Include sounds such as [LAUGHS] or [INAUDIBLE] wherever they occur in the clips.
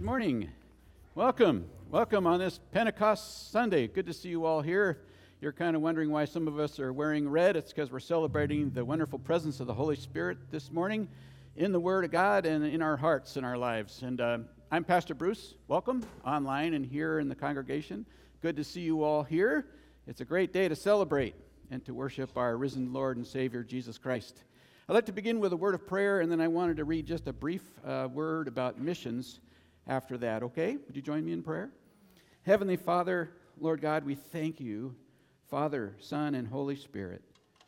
Good morning. Welcome. Welcome on this Pentecost Sunday. Good to see you all here. You're kind of wondering why some of us are wearing red. It's because we're celebrating the wonderful presence of the Holy Spirit this morning in the Word of God and in our hearts and our lives. And uh, I'm Pastor Bruce. Welcome online and here in the congregation. Good to see you all here. It's a great day to celebrate and to worship our risen Lord and Savior, Jesus Christ. I'd like to begin with a word of prayer, and then I wanted to read just a brief uh, word about missions after that, okay? Would you join me in prayer? Heavenly Father, Lord God, we thank you, Father, Son, and Holy Spirit,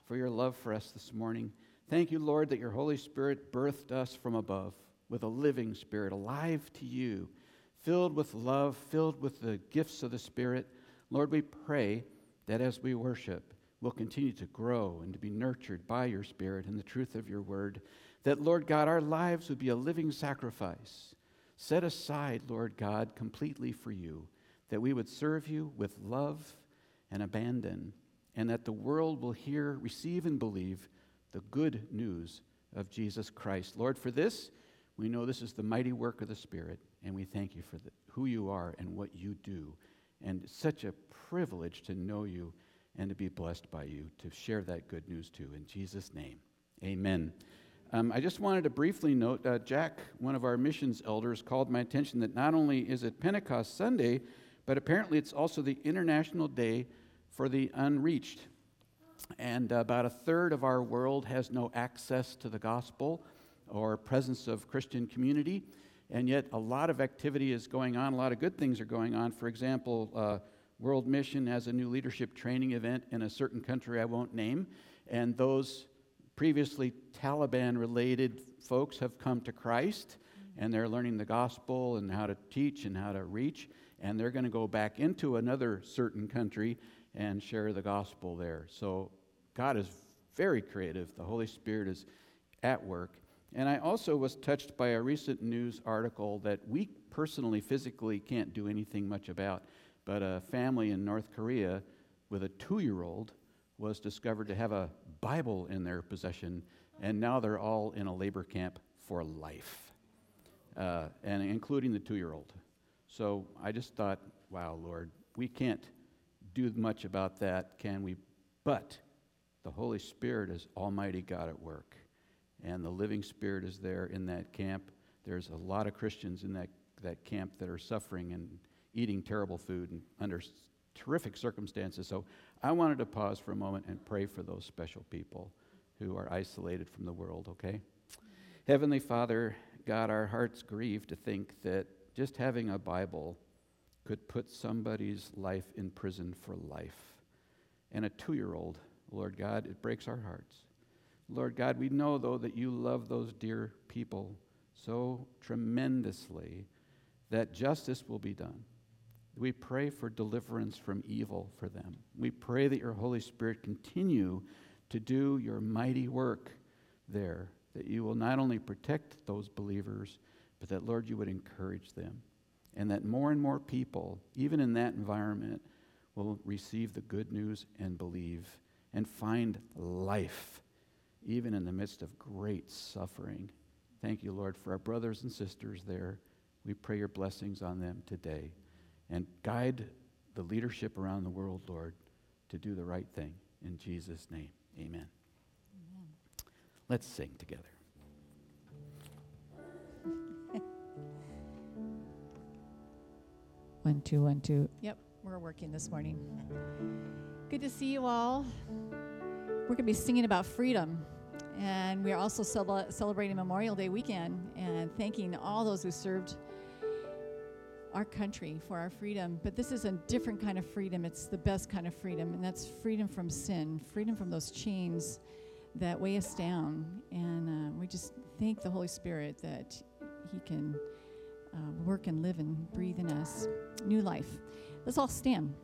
for your love for us this morning. Thank you, Lord, that your Holy Spirit birthed us from above with a living spirit, alive to you, filled with love, filled with the gifts of the Spirit. Lord, we pray that as we worship, we'll continue to grow and to be nurtured by your Spirit and the truth of your word. That, Lord God, our lives would be a living sacrifice set aside, Lord God, completely for you, that we would serve you with love and abandon, and that the world will hear, receive, and believe the good news of Jesus Christ. Lord, for this, we know this is the mighty work of the Spirit, and we thank you for the, who you are and what you do. And such a privilege to know you and to be blessed by you, to share that good news too. In Jesus' name, amen. Um, I just wanted to briefly note uh, Jack, one of our missions elders, called my attention that not only is it Pentecost Sunday, but apparently it's also the International Day for the Unreached. And about a third of our world has no access to the gospel or presence of Christian community. And yet, a lot of activity is going on, a lot of good things are going on. For example, uh, World Mission has a new leadership training event in a certain country I won't name. And those previously Taliban related folks have come to Christ and they're learning the gospel and how to teach and how to reach. And they're going to go back into another certain country and share the gospel there. So God is very creative. The Holy Spirit is at work. And I also was touched by a recent news article that we personally, physically can't do anything much about. But a family in North Korea with a two year old was discovered to have a Bible in their possession, and now they're all in a labor camp for life, uh, and including the two year old. So I just thought, wow, Lord, we can't do much about that, can we? But the Holy Spirit is Almighty God at work, and the living Spirit is there in that camp. There's a lot of Christians in that, that camp that are suffering and eating terrible food and under terrific circumstances. So I wanted to pause for a moment and pray for those special people who are isolated from the world, okay? Heavenly Father, God, our hearts grieve to think that just having a Bible could put somebody's life in prison for life. And a two year old, Lord God, it breaks our hearts. Lord God, we know, though, that you love those dear people so tremendously that justice will be done. We pray for deliverance from evil for them. We pray that your Holy Spirit continue to do your mighty work there, that you will not only protect those believers, but that, Lord, you would encourage them. And that more and more people, even in that environment, will receive the good news and believe and find life, even in the midst of great suffering. Thank you, Lord, for our brothers and sisters there. We pray your blessings on them today and guide the leadership around the world, Lord, to do the right thing. In Jesus' name, amen. amen. Let's sing together. one, two, one, two. Yep, we're working this morning. Good to see you all. We're going to be singing about freedom. And we are also celebrating Memorial Day weekend and thanking all those who served our country, for our freedom. But this is a different kind of freedom. It's the best kind of freedom, and that's freedom from sin, freedom from those chains that weigh us down. And uh, we just thank the Holy Spirit that He can uh, work and live and breathe in us new life. Let's all stand.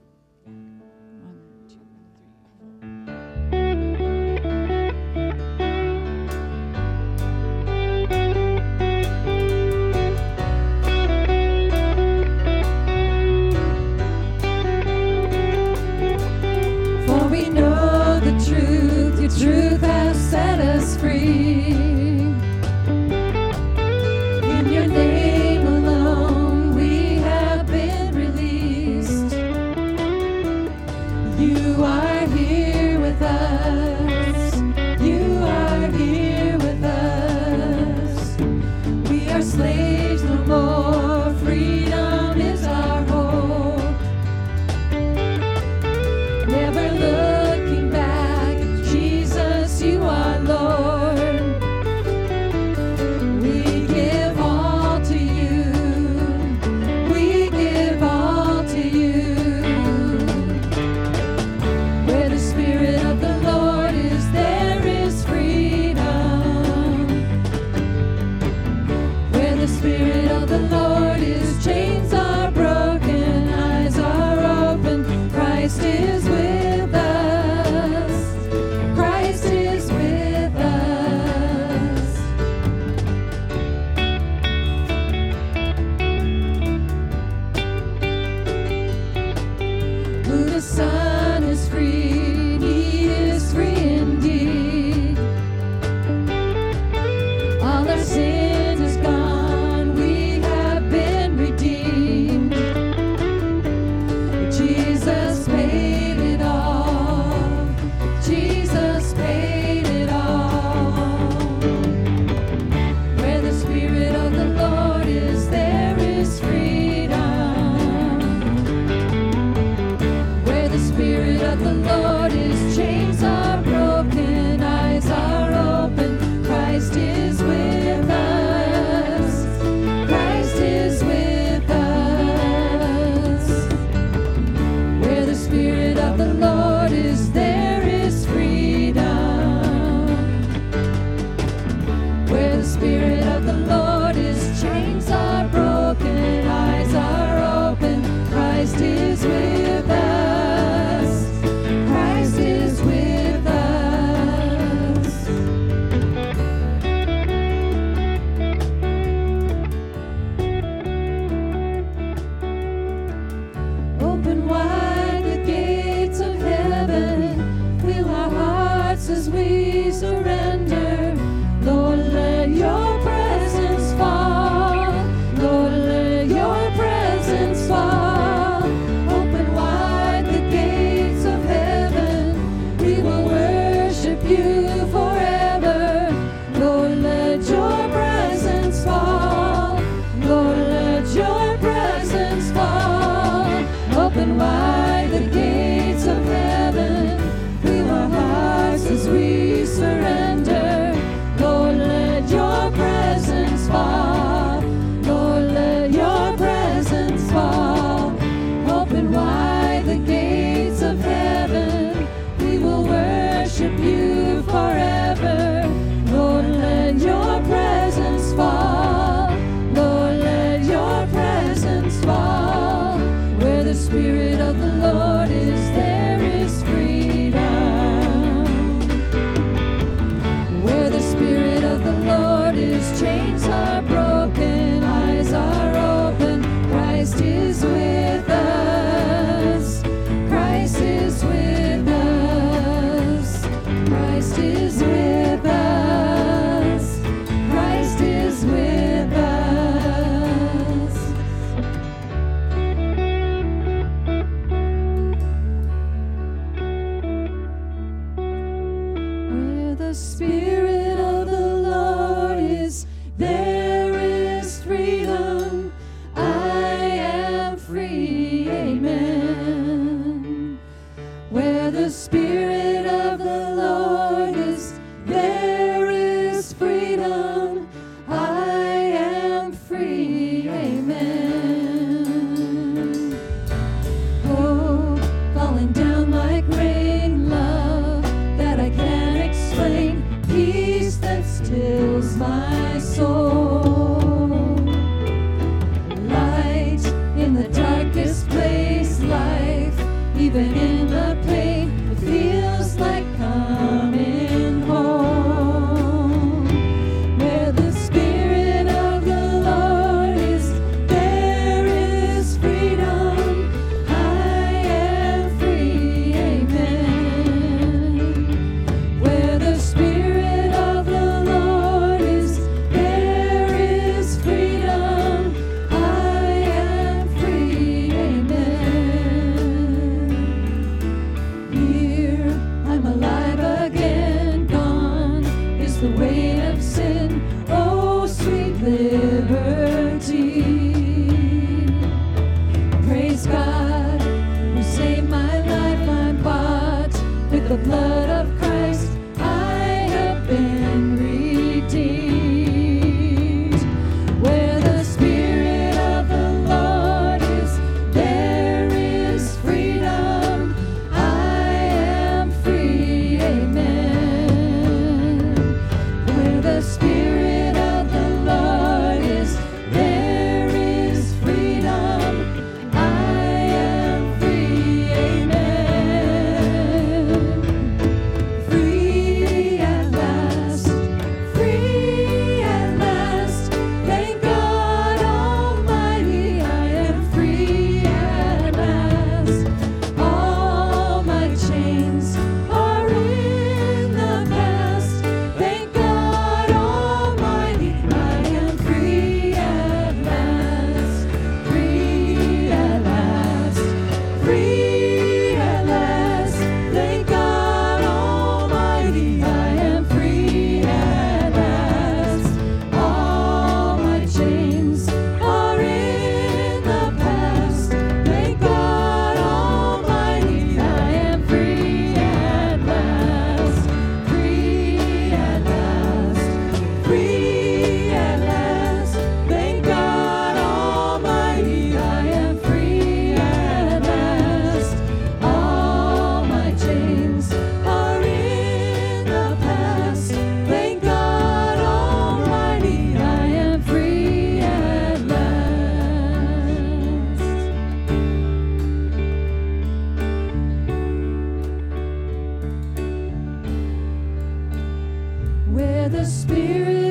The Spirit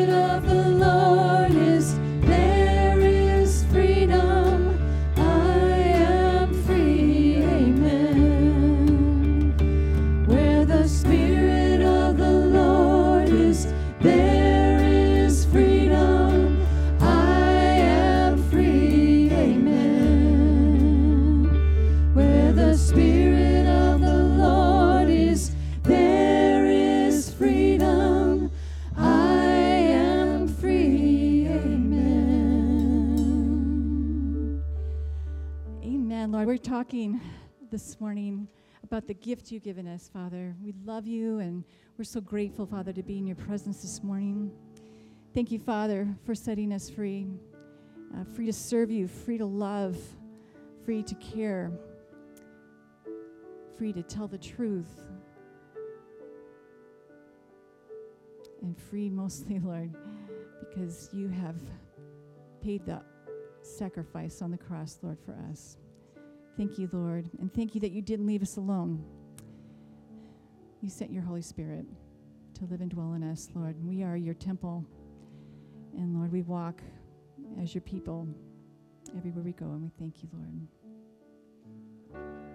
talking this morning about the gift you've given us, Father. We love you and we're so grateful, Father, to be in your presence this morning. Thank you, Father, for setting us free, uh, free to serve you, free to love, free to care, free to tell the truth, and free mostly, [LAUGHS] Lord, because you have paid the sacrifice on the cross, Lord, for us. Thank you, Lord. And thank you that you didn't leave us alone. You sent your Holy Spirit to live and dwell in us, Lord. We are your temple. And Lord, we walk as your people everywhere we go. And we thank you, Lord.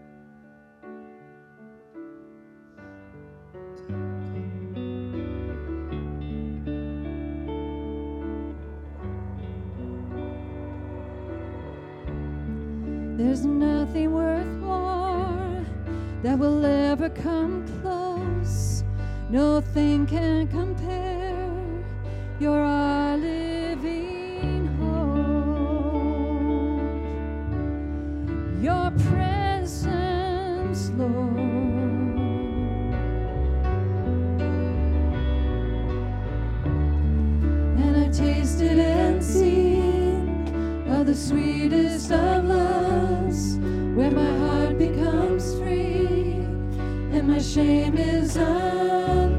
There's nothing worth more that will ever come close. Nothing can compare. You're our living hope. Your presence, Lord. And I've tasted and seen of the sweetest of loves, shame is undone.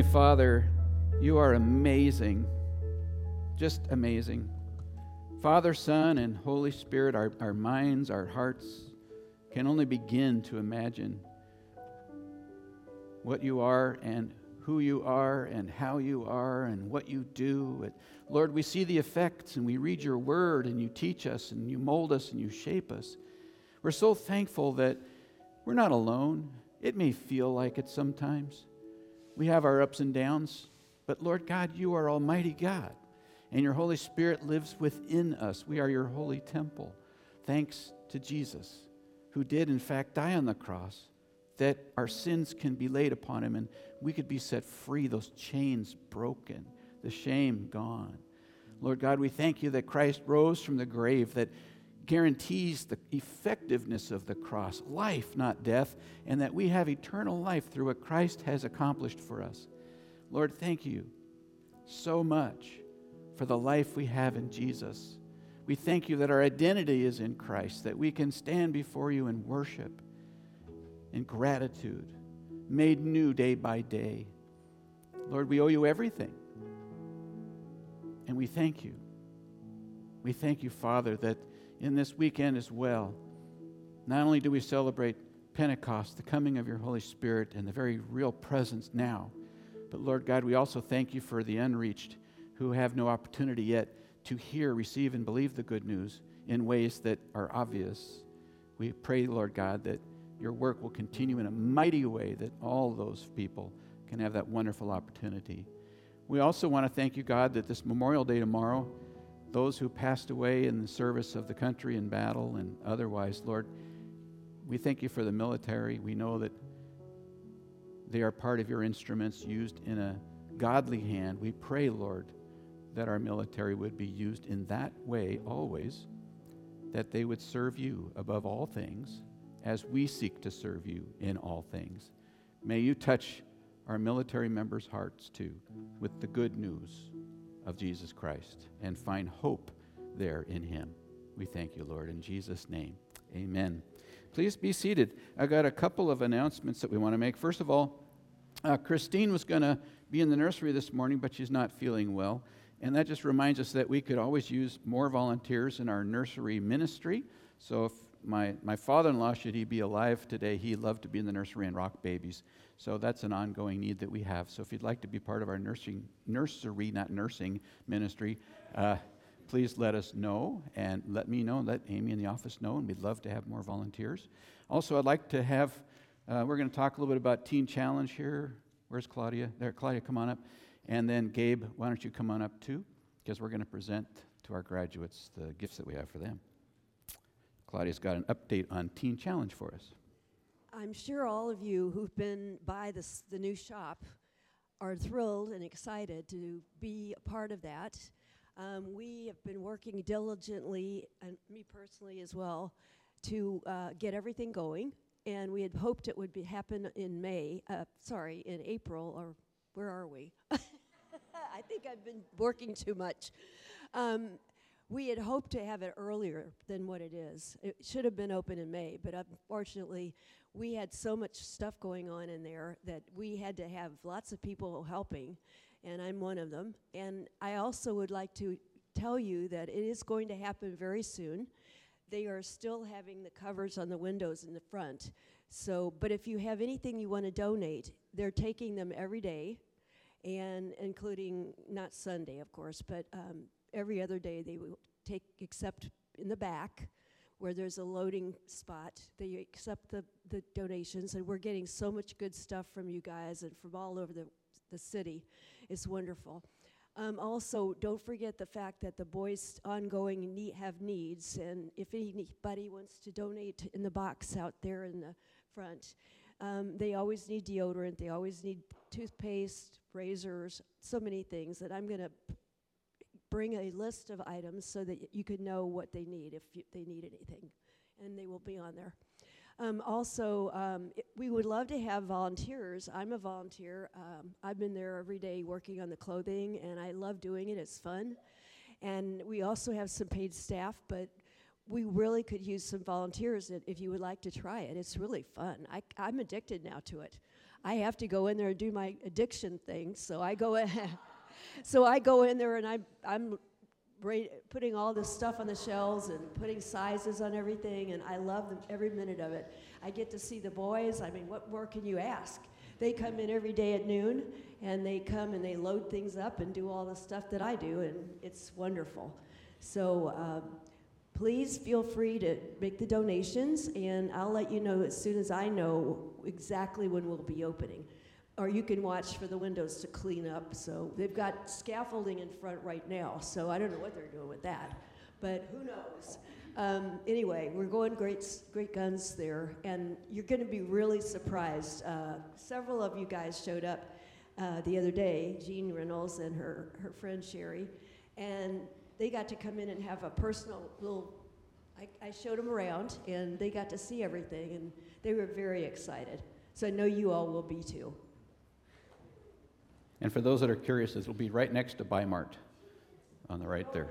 Heavenly Father, you are amazing, just amazing. Father, Son, and Holy Spirit, our, our minds, our hearts can only begin to imagine what you are and who you are and how you are and what you do. Lord, we see the effects and we read your word and you teach us and you mold us and you shape us. We're so thankful that we're not alone. It may feel like it sometimes. We have our ups and downs, but Lord God, you are Almighty God and your Holy Spirit lives within us. We are your holy temple. Thanks to Jesus, who did, in fact, die on the cross, that our sins can be laid upon him and we could be set free, those chains broken, the shame gone. Lord God, we thank you that Christ rose from the grave, that guarantees the effectiveness of the cross, life, not death, and that we have eternal life through what Christ has accomplished for us. Lord, thank you so much for the life we have in Jesus. We thank you that our identity is in Christ, that we can stand before you in worship, in gratitude, made new day by day. Lord, we owe you everything. And we thank you. We thank you, Father, that in this weekend as well, not only do we celebrate Pentecost, the coming of your Holy Spirit, and the very real presence now, but Lord God, we also thank you for the unreached who have no opportunity yet to hear, receive, and believe the good news in ways that are obvious. We pray, Lord God, that your work will continue in a mighty way, that all those people can have that wonderful opportunity. We also want to thank you, God, that this Memorial Day tomorrow, those who passed away in the service of the country in battle and otherwise, Lord, we thank you for the military. We know that they are part of your instruments used in a godly hand. We pray, Lord, that our military would be used in that way always, that they would serve you above all things as we seek to serve you in all things. May you touch our military members' hearts too with the good news of Jesus Christ and find hope there in him. We thank you, Lord, in Jesus' name. Amen. Please be seated. I got a couple of announcements that we want to make. First of all, uh, Christine was going to be in the nursery this morning, but she's not feeling well. And that just reminds us that we could always use more volunteers in our nursery ministry. So if my, my father-in-law, should he be alive today, he'd love to be in the nursery and rock babies. So that's an ongoing need that we have. So if you'd like to be part of our nursing, nursery, not nursing ministry, uh, please let us know and let me know, and let Amy in the office know, and we'd love to have more volunteers. Also, I'd like to have, uh, we're going to talk a little bit about Teen Challenge here. Where's Claudia? There, Claudia, come on up. And then, Gabe, why don't you come on up too? Because we're going to present to our graduates the gifts that we have for them. Claudia's got an update on Teen Challenge for us. I'm sure all of you who've been by this, the new shop are thrilled and excited to be a part of that. Um, we have been working diligently, and me personally as well, to uh, get everything going. And we had hoped it would be happen in May, uh, sorry, in April, or where are we? [LAUGHS] I think I've been working too much. Um, we had hoped to have it earlier than what it is. It should have been open in May, but unfortunately, we had so much stuff going on in there that we had to have lots of people helping, and I'm one of them. And I also would like to tell you that it is going to happen very soon. They are still having the covers on the windows in the front. So, but if you have anything you want to donate, they're taking them every day and including not Sunday, of course, but um, every other day they will take, except in the back where there's a loading spot. They accept the, the donations, and we're getting so much good stuff from you guys and from all over the, the city. It's wonderful. Um, also, don't forget the fact that the boys ongoing need, have needs, and if anybody wants to donate in the box out there in the front, um, they always need deodorant, they always need toothpaste, razors, so many things that I'm going to bring a list of items so that you can know what they need if you, they need anything, and they will be on there. Um, also, um, i we would love to have volunteers. I'm a volunteer. Um, I've been there every day working on the clothing, and I love doing it. It's fun. And we also have some paid staff, but we really could use some volunteers if you would like to try it. It's really fun. I, I'm addicted now to it. I have to go in there and do my addiction thing, so I go [LAUGHS] in. So I go in there and I'm I'm putting all this stuff on the shelves and putting sizes on everything, and I love them, every minute of it. I get to see the boys. I mean, what more can you ask? They come in every day at noon, and they come and they load things up and do all the stuff that I do, and it's wonderful. So um, please feel free to make the donations, and I'll let you know as soon as I know exactly when we'll be opening. Or you can watch for the windows to clean up. So they've got scaffolding in front right now, so I don't know what they're doing with that, but who knows? Um, anyway, we're going great, great guns there, and you're going to be really surprised. Uh, several of you guys showed up uh, the other day, Jean Reynolds and her, her friend Sherry, and they got to come in and have a personal little. I, I showed them around, and they got to see everything, and they were very excited. So I know you all will be too. And for those that are curious, it'll be right next to Bimart on the right there.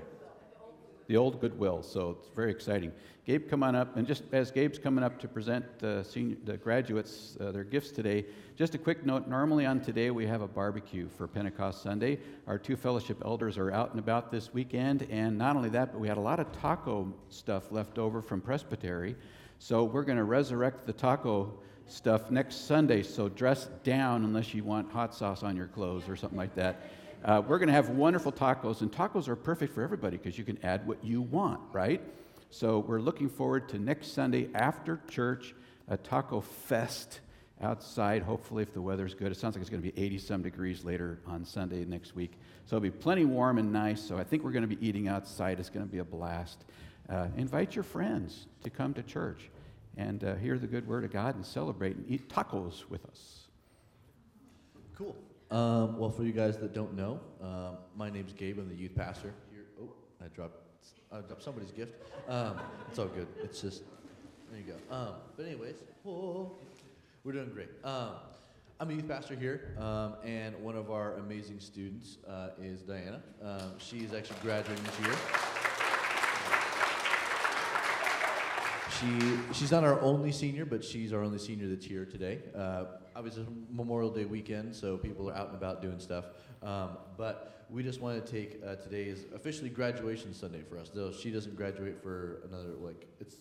The old Goodwill, so it's very exciting. Gabe, come on up. And just as Gabe's coming up to present uh, senior, the graduates uh, their gifts today, just a quick note normally on today we have a barbecue for Pentecost Sunday. Our two fellowship elders are out and about this weekend. And not only that, but we had a lot of taco stuff left over from Presbytery. So we're going to resurrect the taco stuff next Sunday. So dress down unless you want hot sauce on your clothes or something like that. Uh, we're going to have wonderful tacos, and tacos are perfect for everybody because you can add what you want, right? So we're looking forward to next Sunday after church, a taco fest outside. Hopefully, if the weather's good, it sounds like it's going to be 80 some degrees later on Sunday next week. So it'll be plenty warm and nice. So I think we're going to be eating outside. It's going to be a blast. Uh, invite your friends to come to church and uh, hear the good word of God and celebrate and eat tacos with us. Cool. Um, well, for you guys that don't know, um, my name's Gabe. I'm the youth pastor here. Oh, I dropped, I dropped somebody's gift. Um, it's all good. It's just there you go. Um, but anyways, whoa, we're doing great. Um, I'm a youth pastor here, um, and one of our amazing students uh, is Diana. Um, she's actually graduating this year. She, she's not our only senior, but she's our only senior that's here today. Uh, obviously, Memorial Day weekend, so people are out and about doing stuff. Um, but we just want to take uh, officially graduation Sunday for us. Though she doesn't graduate for another like it's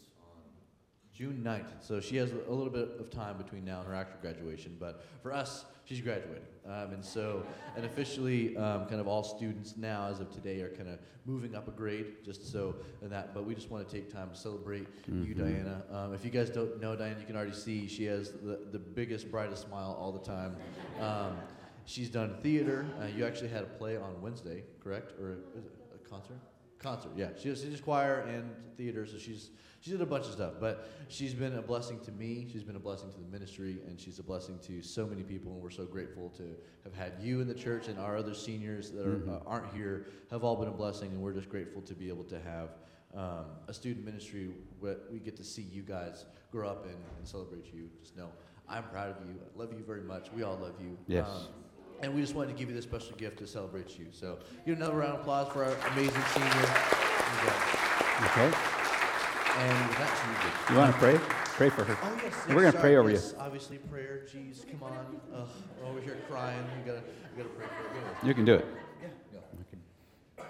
June 9th, so she has a little bit of time between now and her actual graduation. But for us, she's graduating, um, and so and officially, um, kind of all students now, as of today, are kind of moving up a grade, just so and that. But we just want to take time to celebrate you, Mhm. Diana. Um, if you guys don't know Diana, you can already see she has the, the biggest, brightest smile all the time. Um, she's done theater. Uh, you actually had a play on Wednesday, correct? Or is it a concert? Concert, yeah. She does, she does choir and theater, so she's she did a bunch of stuff. But she's been a blessing to me. She's been a blessing to the ministry, and she's a blessing to so many people. And we're so grateful to have had you in the church and our other seniors that are, Mhm. uh, aren't here have all been a blessing. And we're just grateful to be able to have um, a student ministry where we get to see you guys grow up and, and celebrate you. Just know I'm proud of you. I love you very much. We all love you. Yes. Um, and we just wanted to give you this special gift to celebrate you. So, give another round of applause for our amazing senior. Okay? And with that, you're. You want to pray? Pray for her. Oh yes, And we're gonna pray over you. Obviously, prayer. Jeez, come on. Ugh, we're over here crying. You gotta, you gotta pray for her. You can do it. Yeah. Go.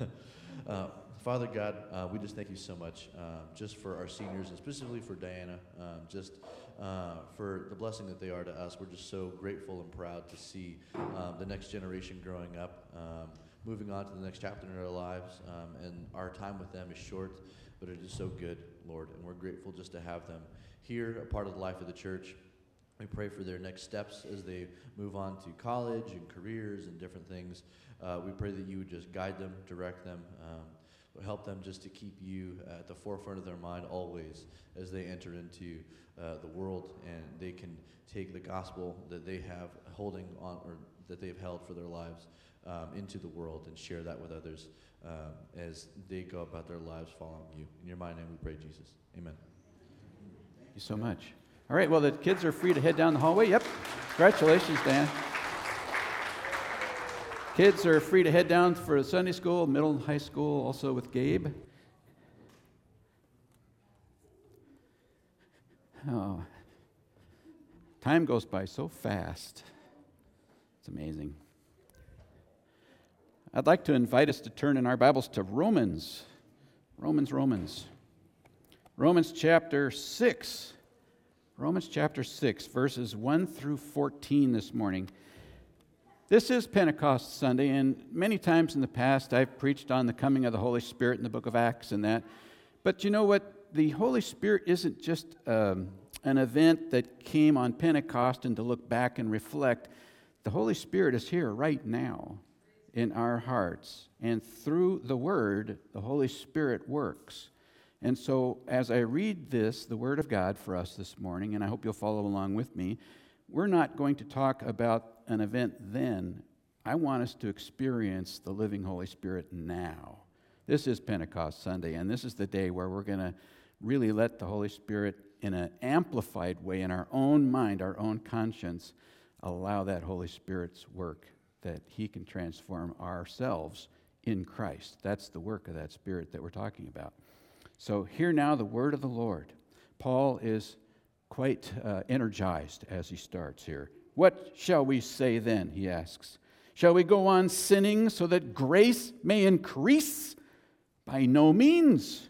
Okay. [LAUGHS] Uh, Father God, uh, we just thank you so much, um, just for our seniors and specifically for Diana, um, just uh, for the blessing that they are to us. We're just so grateful and proud to see um, the next generation growing up, um, moving on to the next chapter in their lives, um, and our time with them is short, but it is so good, Lord, and we're grateful just to have them here, a part of the life of the church. We pray for their next steps as they move on to college and careers and different things. Uh, we pray that you would just guide them, direct them, um, help them just to keep you at the forefront of their mind always as they enter into uh, the world and they can take the gospel that they have holding on or that they've held for their lives um, into the world and share that with others um, as they go about their lives following you. In your mighty name we pray, Jesus. Amen. Thank you so much. All right, well, the kids are free to head down the hallway. Yep. Congratulations, Dan. Kids are free to head down for Sunday school, middle and high school, also with Gabe. Oh, time goes by so fast. It's amazing. I'd like to invite us to turn in our Bibles to Romans. Romans, Romans. Romans chapter 6. Romans chapter 6, verses 1 through 14 this morning. This is Pentecost Sunday, and many times in the past I've preached on the coming of the Holy Spirit in the book of Acts and that. But you know what? The Holy Spirit isn't just um, an event that came on Pentecost and to look back and reflect. The Holy Spirit is here right now in our hearts. And through the Word, the Holy Spirit works. And so, as I read this, the Word of God for us this morning, and I hope you'll follow along with me, we're not going to talk about an event then. I want us to experience the living Holy Spirit now. This is Pentecost Sunday, and this is the day where we're going to really let the Holy Spirit, in an amplified way, in our own mind, our own conscience, allow that Holy Spirit's work that He can transform ourselves in Christ. That's the work of that Spirit that we're talking about. So, hear now the word of the Lord. Paul is quite uh, energized as he starts here. What shall we say then? He asks. Shall we go on sinning so that grace may increase? By no means.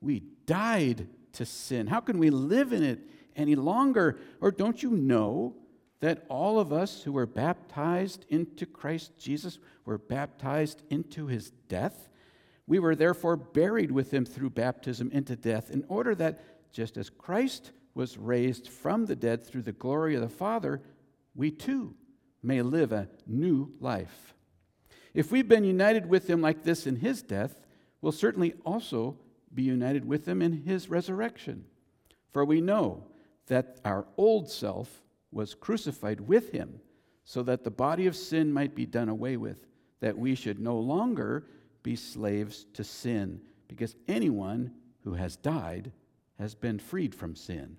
We died to sin. How can we live in it any longer? Or don't you know that all of us who were baptized into Christ Jesus were baptized into his death? We were therefore buried with him through baptism into death, in order that just as Christ was raised from the dead through the glory of the Father, we too may live a new life. If we've been united with him like this in his death, we'll certainly also be united with him in his resurrection. For we know that our old self was crucified with him, so that the body of sin might be done away with, that we should no longer be slaves to sin, because anyone who has died has been freed from sin.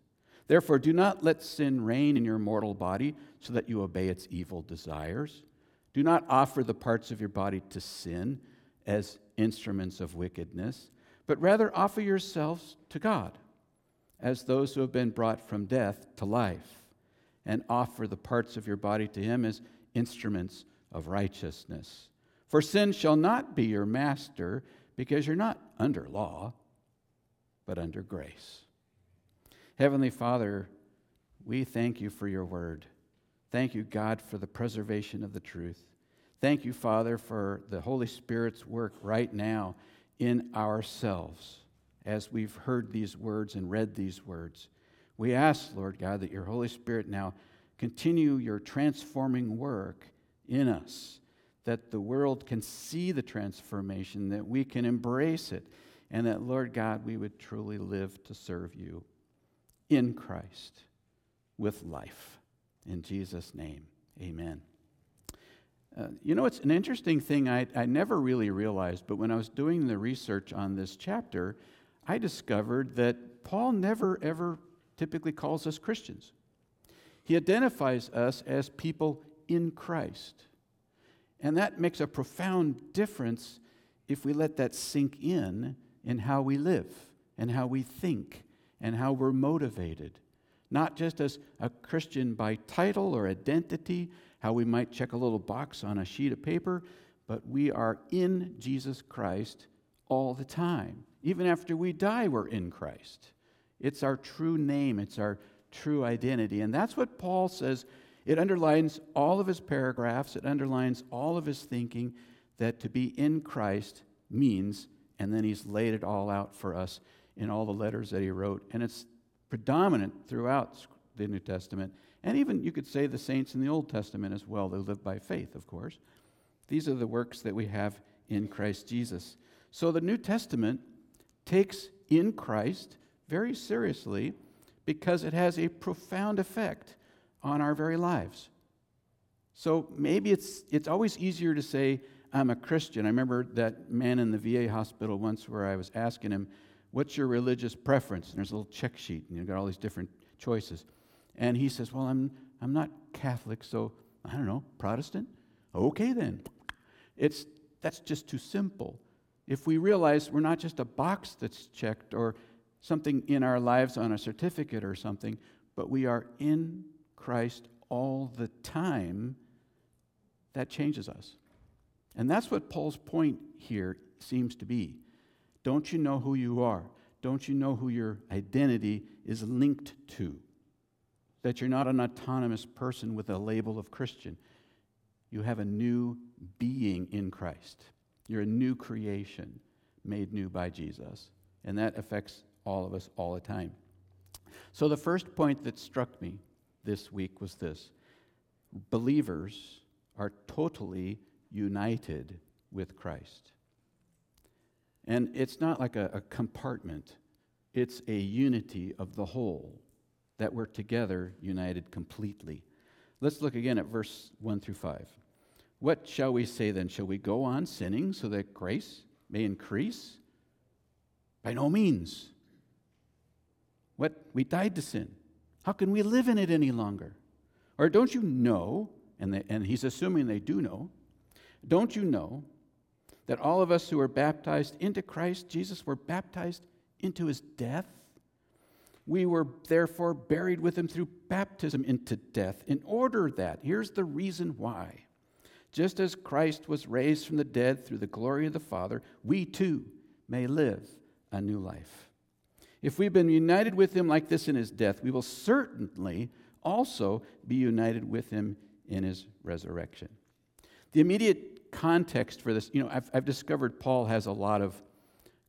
Therefore, do not let sin reign in your mortal body so that you obey its evil desires. Do not offer the parts of your body to sin as instruments of wickedness, but rather offer yourselves to God as those who have been brought from death to life, and offer the parts of your body to Him as instruments of righteousness. For sin shall not be your master, because you're not under law but under grace. Heavenly Father, we thank you for your word. Thank you, God, for the preservation of the truth. Thank you, Father, for the Holy Spirit's work right now in ourselves as we've heard these words and read these words. We ask, Lord God, that your Holy Spirit now continue your transforming work in us, that the world can see the transformation, that we can embrace it, and that, Lord God, we would truly live to serve you in Christ with life. In Jesus' name, amen. Uh, you know, it's an interesting thing I, I never really realized, but when I was doing the research on this chapter, I discovered that Paul never ever typically calls us Christians. He identifies us as people in Christ. And that makes a profound difference if we let that sink in in how we live and how we think and how we're motivated. Not just as a Christian by title or identity, how we might check a little box on a sheet of paper, but we are in Jesus Christ all the time. Even after we die, we're in Christ. It's our true name, it's our true identity. And that's what Paul says. It underlines all of his paragraphs, it underlines all of his thinking that to be in Christ means, and then he's laid it all out for us in all the letters that he wrote. And it's predominant throughout the New Testament, and even you could say the saints in the Old Testament as well. They lived by faith, of course. These are the works that we have in Christ Jesus. So the New Testament takes in Christ very seriously because it has a profound effect on our very lives. So maybe it's, it's always easier to say, I'm a Christian. I remember that man in the VA hospital once where I was asking him, What's your religious preference? And there's a little check sheet, and you've got all these different choices. And he says, Well, I'm, I'm not Catholic, so I don't know, Protestant? Okay, then. It's, that's just too simple. If we realize we're not just a box that's checked or something in our lives on a certificate or something, but we are in Christ all the time, that changes us. And that's what Paul's point here seems to be. Don't you know who you are? Don't you know who your identity is linked to? That you're not an autonomous person with a label of Christian. You have a new being in Christ. You're a new creation made new by Jesus. And that affects all of us all the time. So, the first point that struck me this week was this believers are totally united with Christ. And it's not like a, a, compartment, it's a unity of the whole that we're together united completely. Let's look again at verse 1 through 5. What shall we say then? Shall we go on sinning so that grace may increase? By no means. What? We died to sin. How can we live in it any longer? Or don't you know, and, they, and he's assuming they do know, don't you know that all of us who are baptized into Christ Jesus were baptized into his death? We were therefore buried with him through baptism into death, in order that, here's the reason why. Just as Christ was raised from the dead through the glory of the Father, we too may live a new life. If we've been united with him like this in his death, we will certainly also be united with him in his resurrection. The immediate context for this, you know, I've, I've discovered Paul has a lot of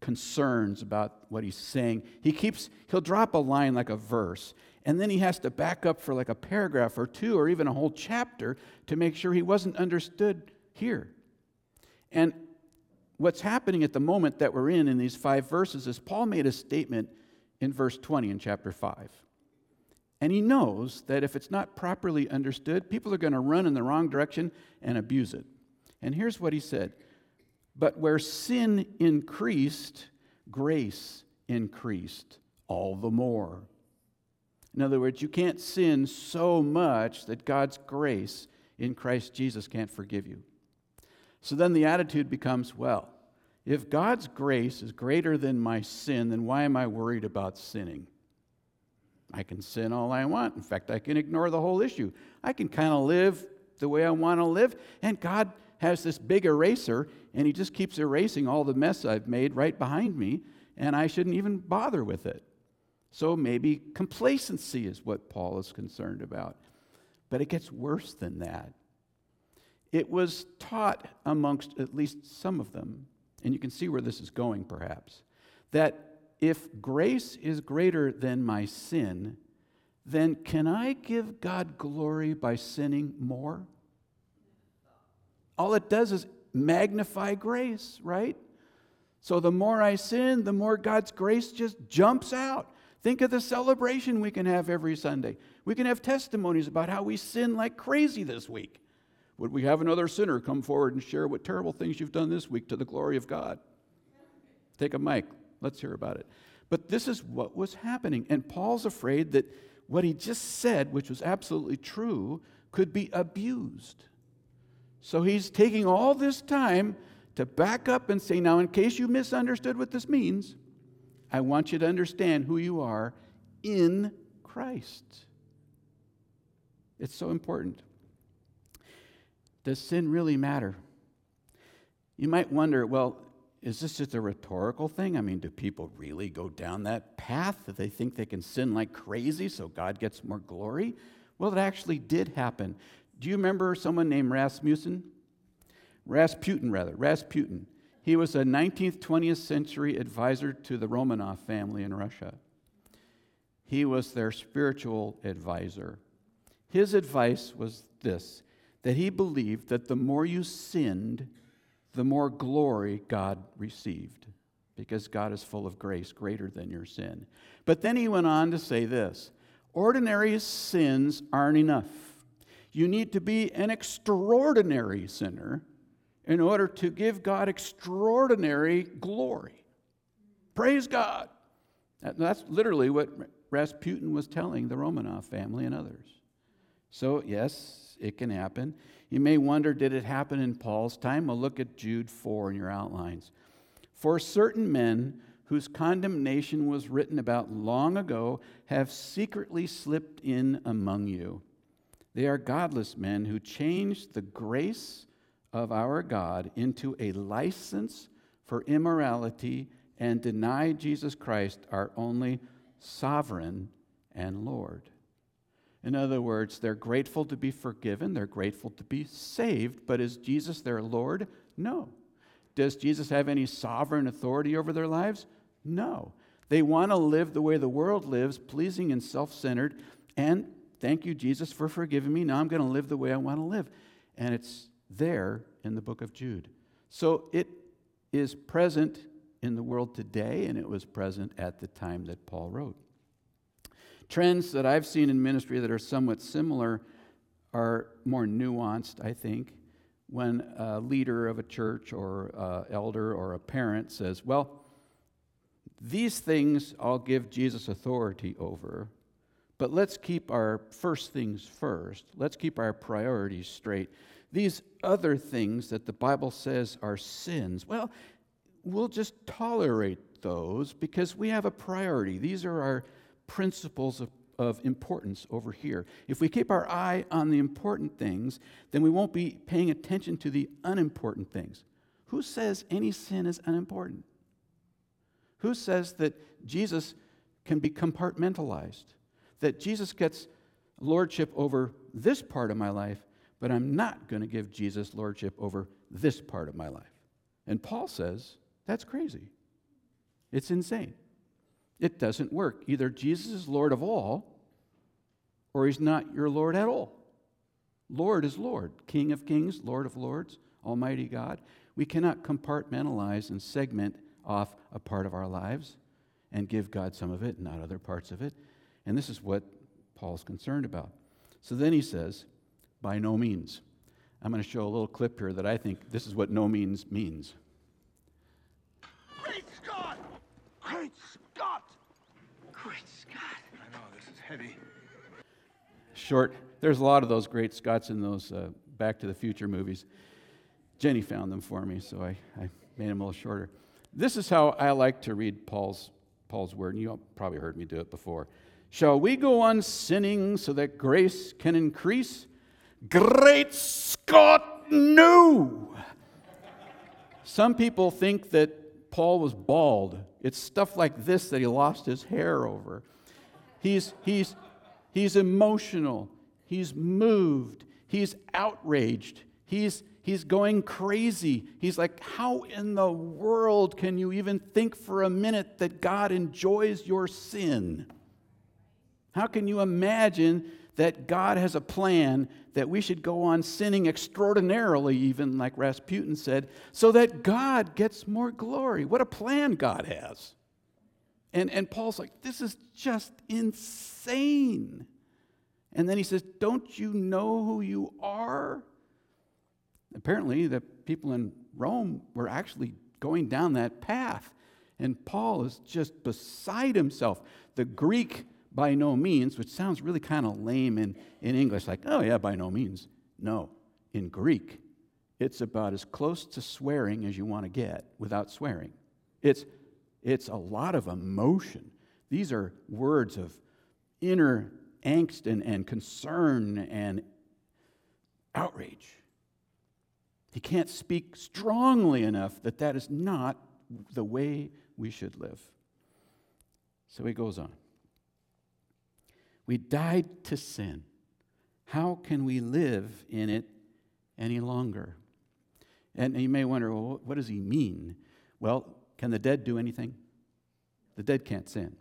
concerns about what he's saying. He keeps, he'll drop a line like a verse, and then he has to back up for like a paragraph or two or even a whole chapter to make sure he wasn't understood here. And what's happening at the moment that we're in in these five verses is Paul made a statement in verse 20 in chapter 5. And he knows that if it's not properly understood, people are going to run in the wrong direction and abuse it. And here's what he said But where sin increased, grace increased all the more. In other words, you can't sin so much that God's grace in Christ Jesus can't forgive you. So then the attitude becomes well, if God's grace is greater than my sin, then why am I worried about sinning? I can sin all I want. In fact, I can ignore the whole issue. I can kind of live the way I want to live. And God has this big eraser, and He just keeps erasing all the mess I've made right behind me, and I shouldn't even bother with it. So maybe complacency is what Paul is concerned about. But it gets worse than that. It was taught amongst at least some of them and you can see where this is going perhaps, that if grace is greater than my sin, then can I give God glory by sinning more? All it does is magnify grace, right? So the more I sin, the more God's grace just jumps out. Think of the celebration we can have every Sunday. We can have testimonies about how we sin like crazy this week. Would we have another sinner come forward and share what terrible things you've done this week to the glory of God? Take a mic. Let's hear about it. But this is what was happening. And Paul's afraid that what he just said, which was absolutely true, could be abused. So he's taking all this time to back up and say, now, in case you misunderstood what this means, I want you to understand who you are in Christ. It's so important. Does sin really matter? You might wonder, well, is this just a rhetorical thing? I mean, do people really go down that path that they think they can sin like crazy so God gets more glory? Well, it actually did happen. Do you remember someone named Rasmussen? Rasputin, rather, Rasputin. He was a 19th, 20th century advisor to the Romanov family in Russia. He was their spiritual advisor. His advice was this that he believed that the more you sinned, the more glory God received, because God is full of grace greater than your sin. But then he went on to say this ordinary sins aren't enough. You need to be an extraordinary sinner in order to give God extraordinary glory. Praise God. That's literally what Rasputin was telling the Romanov family and others. So, yes, it can happen. You may wonder, did it happen in Paul's time? Well, look at Jude 4 in your outlines. For certain men whose condemnation was written about long ago have secretly slipped in among you. They are godless men who changed the grace of our God into a license for immorality and deny Jesus Christ, our only sovereign and Lord. In other words, they're grateful to be forgiven, they're grateful to be saved, but is Jesus their Lord? No. Does Jesus have any sovereign authority over their lives? No. They want to live the way the world lives, pleasing and self centered, and thank you, Jesus, for forgiving me. Now I'm going to live the way I want to live. And it's there in the book of Jude. So it is present in the world today, and it was present at the time that Paul wrote. Trends that I've seen in ministry that are somewhat similar are more nuanced, I think. When a leader of a church or elder or a parent says, Well, these things I'll give Jesus authority over, but let's keep our first things first. Let's keep our priorities straight. These other things that the Bible says are sins, well, we'll just tolerate those because we have a priority. These are our principles of, of importance over here. If we keep our eye on the important things, then we won't be paying attention to the unimportant things. Who says any sin is unimportant? Who says that Jesus can be compartmentalized? That Jesus gets lordship over this part of my life but I'm not going to give Jesus lordship over this part of my life. And Paul says that's crazy. It's insane. It doesn't work. Either Jesus is Lord of all, or he's not your Lord at all. Lord is Lord, King of kings, Lord of lords, Almighty God. We cannot compartmentalize and segment off a part of our lives and give God some of it, not other parts of it. And this is what Paul's concerned about. So then he says, by no means. I'm going to show a little clip here that I think this is what no means means. Great Scott! Great Scott! Great Scott! I know, this is heavy. Short. There's a lot of those great Scots in those uh, Back to the Future movies. Jenny found them for me, so I, I made them a little shorter. This is how I like to read Paul's, Paul's word, and you probably heard me do it before. Shall we go on sinning so that grace can increase? Great Scott, no! Some people think that Paul was bald. It's stuff like this that he lost his hair over. He's, he's, he's emotional. He's moved. He's outraged. He's, he's going crazy. He's like, How in the world can you even think for a minute that God enjoys your sin? How can you imagine that God has a plan that we should go on sinning extraordinarily, even like Rasputin said, so that God gets more glory. What a plan God has. And, and Paul's like, this is just insane. And then he says, Don't you know who you are? Apparently, the people in Rome were actually going down that path. And Paul is just beside himself. The Greek by no means, which sounds really kind of lame in, in English, like, oh, yeah, by no means. No. In Greek, it's about as close to swearing as you want to get without swearing. It's, it's a lot of emotion. These are words of inner angst and, and concern and outrage. He can't speak strongly enough that that is not the way we should live. So he goes on. We died to sin. How can we live in it any longer? And you may wonder, well, what does he mean? Well, can the dead do anything? The dead can't sin.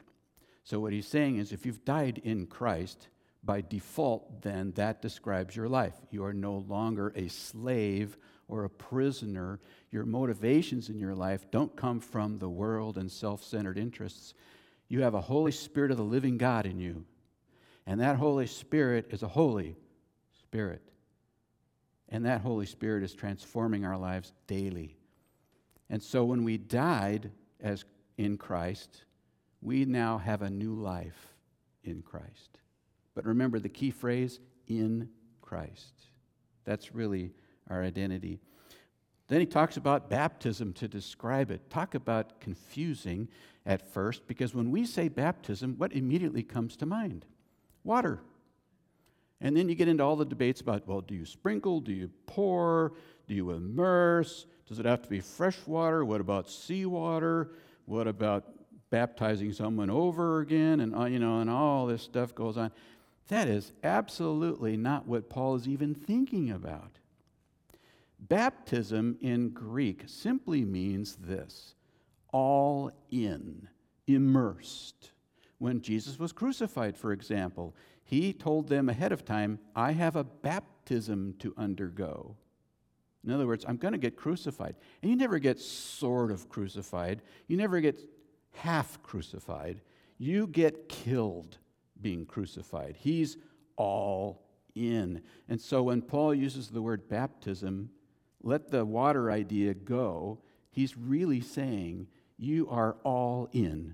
So, what he's saying is if you've died in Christ, by default, then that describes your life. You are no longer a slave or a prisoner. Your motivations in your life don't come from the world and self centered interests. You have a Holy Spirit of the living God in you. And that Holy Spirit is a Holy Spirit. And that Holy Spirit is transforming our lives daily. And so when we died as in Christ, we now have a new life in Christ. But remember the key phrase in Christ. That's really our identity. Then he talks about baptism to describe it. Talk about confusing at first, because when we say baptism, what immediately comes to mind? Water. And then you get into all the debates about well, do you sprinkle? Do you pour? Do you immerse? Does it have to be fresh water? What about seawater? What about baptizing someone over again? And, uh, you know, and all this stuff goes on. That is absolutely not what Paul is even thinking about. Baptism in Greek simply means this all in, immersed. When Jesus was crucified, for example, he told them ahead of time, I have a baptism to undergo. In other words, I'm going to get crucified. And you never get sort of crucified, you never get half crucified. You get killed being crucified. He's all in. And so when Paul uses the word baptism, let the water idea go. He's really saying you are all in,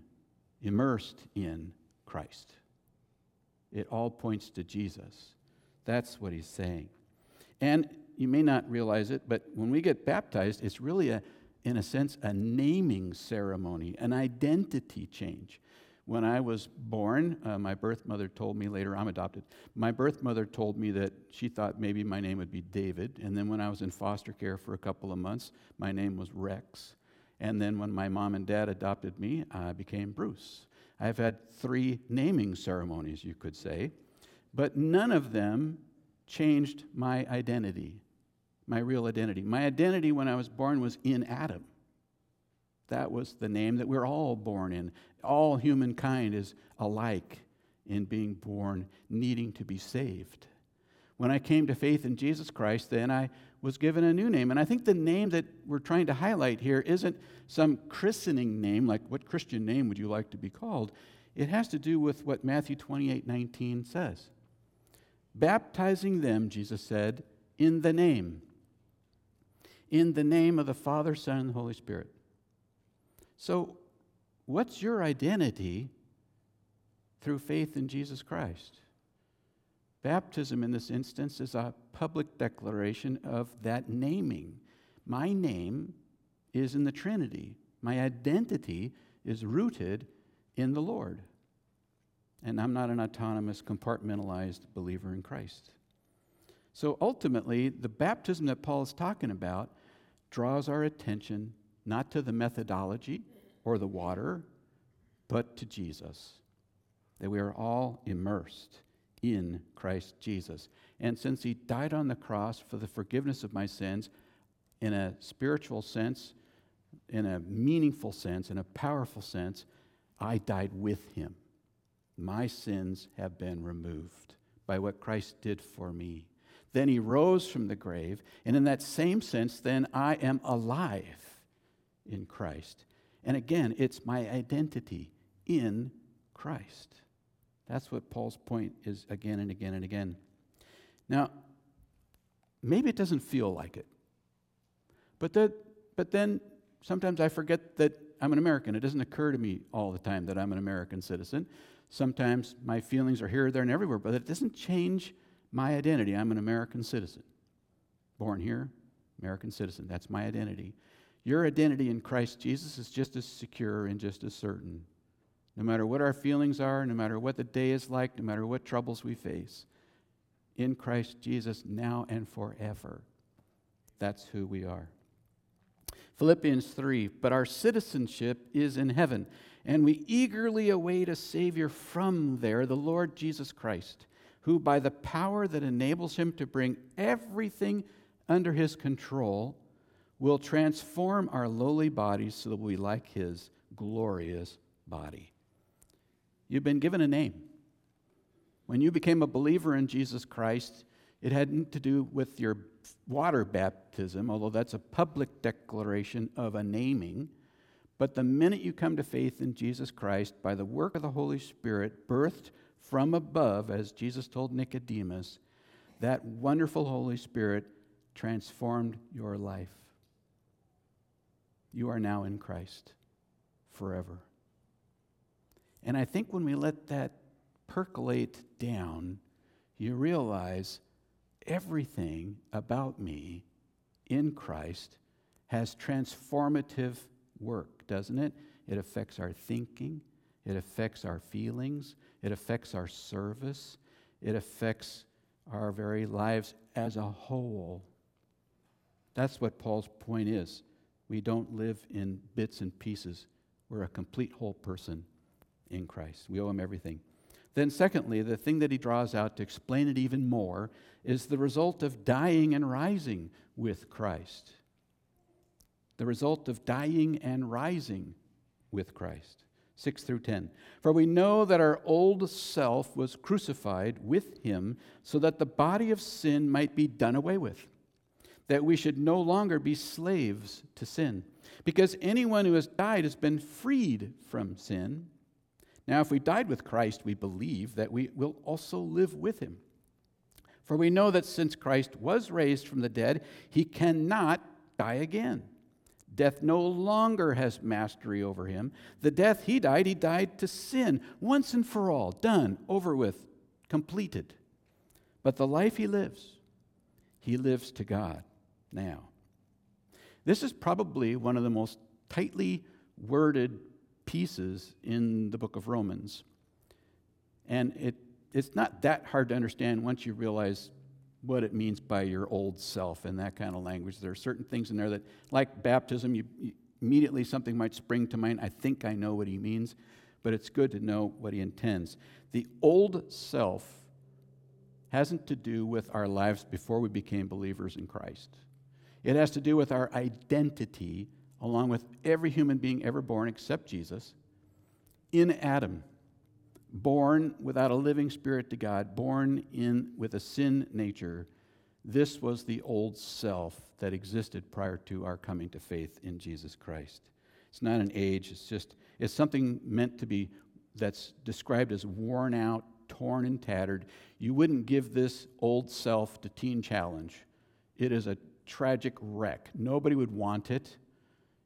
immersed in Christ. It all points to Jesus. That's what he's saying. And you may not realize it, but when we get baptized, it's really a, in a sense, a naming ceremony, an identity change. When I was born, uh, my birth mother told me later, I'm adopted. My birth mother told me that she thought maybe my name would be David. And then when I was in foster care for a couple of months, my name was Rex. And then when my mom and dad adopted me, I became Bruce. I've had three naming ceremonies, you could say, but none of them changed my identity, my real identity. My identity when I was born was in Adam. That was the name that we're all born in. All humankind is alike in being born, needing to be saved. When I came to faith in Jesus Christ, then I was given a new name. And I think the name that we're trying to highlight here isn't some christening name, like what Christian name would you like to be called? It has to do with what Matthew 28 19 says. Baptizing them, Jesus said, in the name. In the name of the Father, Son, and Holy Spirit. So, what's your identity through faith in Jesus Christ? Baptism, in this instance, is a public declaration of that naming. My name is in the Trinity, my identity is rooted in the Lord. And I'm not an autonomous, compartmentalized believer in Christ. So ultimately, the baptism that Paul is talking about draws our attention not to the methodology or the water, but to Jesus. That we are all immersed in Christ Jesus. And since he died on the cross for the forgiveness of my sins, in a spiritual sense, in a meaningful sense, in a powerful sense, I died with him. My sins have been removed by what Christ did for me. Then he rose from the grave, and in that same sense, then I am alive in Christ. And again, it's my identity in Christ. That's what Paul's point is again and again and again. Now, maybe it doesn't feel like it. But, that, but then sometimes I forget that I'm an American. It doesn't occur to me all the time that I'm an American citizen. Sometimes my feelings are here, there, and everywhere, but it doesn't change my identity. I'm an American citizen. Born here, American citizen. That's my identity. Your identity in Christ Jesus is just as secure and just as certain. No matter what our feelings are, no matter what the day is like, no matter what troubles we face, in Christ Jesus now and forever. That's who we are. Philippians 3 But our citizenship is in heaven, and we eagerly await a Savior from there, the Lord Jesus Christ, who, by the power that enables him to bring everything under his control, will transform our lowly bodies so that we like his glorious body. You've been given a name. When you became a believer in Jesus Christ, it had to do with your water baptism, although that's a public declaration of a naming. But the minute you come to faith in Jesus Christ, by the work of the Holy Spirit, birthed from above, as Jesus told Nicodemus, that wonderful Holy Spirit transformed your life. You are now in Christ forever. And I think when we let that percolate down, you realize everything about me in Christ has transformative work, doesn't it? It affects our thinking, it affects our feelings, it affects our service, it affects our very lives as a whole. That's what Paul's point is. We don't live in bits and pieces. We're a complete whole person in Christ. We owe him everything. Then, secondly, the thing that he draws out to explain it even more is the result of dying and rising with Christ. The result of dying and rising with Christ. 6 through 10. For we know that our old self was crucified with him so that the body of sin might be done away with, that we should no longer be slaves to sin. Because anyone who has died has been freed from sin. Now, if we died with Christ, we believe that we will also live with him. For we know that since Christ was raised from the dead, he cannot die again. Death no longer has mastery over him. The death he died, he died to sin, once and for all, done, over with, completed. But the life he lives, he lives to God now. This is probably one of the most tightly worded pieces in the book of Romans. And it, it's not that hard to understand once you realize what it means by your old self and that kind of language. There are certain things in there that, like baptism, you, you, immediately something might spring to mind. I think I know what he means, but it's good to know what he intends. The old self hasn't to do with our lives before we became believers in Christ. It has to do with our identity along with every human being ever born except Jesus, in Adam, born without a living spirit to God, born in with a sin nature. This was the old self that existed prior to our coming to faith in Jesus Christ. It's not an age, it's just it's something meant to be that's described as worn out, torn and tattered. You wouldn't give this old self to Teen Challenge. It is a tragic wreck. Nobody would want it.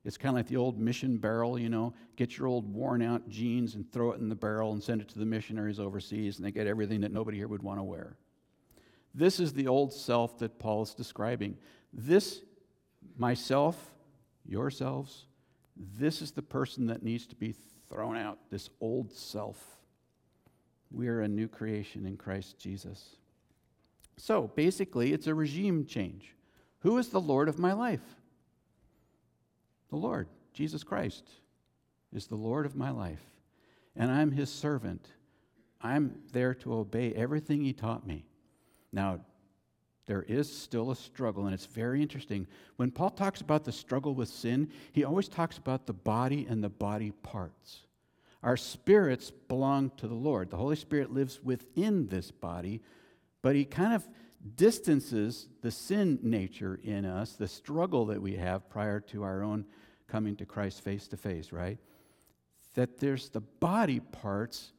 It's kind of like the old mission barrel, you know. Get your old worn out jeans and throw it in the barrel and send it to the missionaries overseas, and they get everything that nobody here would want to wear. This is the old self that Paul is describing. This, myself, yourselves, this is the person that needs to be thrown out, this old self. We are a new creation in Christ Jesus. So basically, it's a regime change. Who is the Lord of my life? The Lord, Jesus Christ, is the Lord of my life, and I'm his servant. I'm there to obey everything he taught me. Now, there is still a struggle, and it's very interesting. When Paul talks about the struggle with sin, he always talks about the body and the body parts. Our spirits belong to the Lord. The Holy Spirit lives within this body, but he kind of distances the sin nature in us, the struggle that we have prior to our own coming to Christ face to face, right? That there's the body parts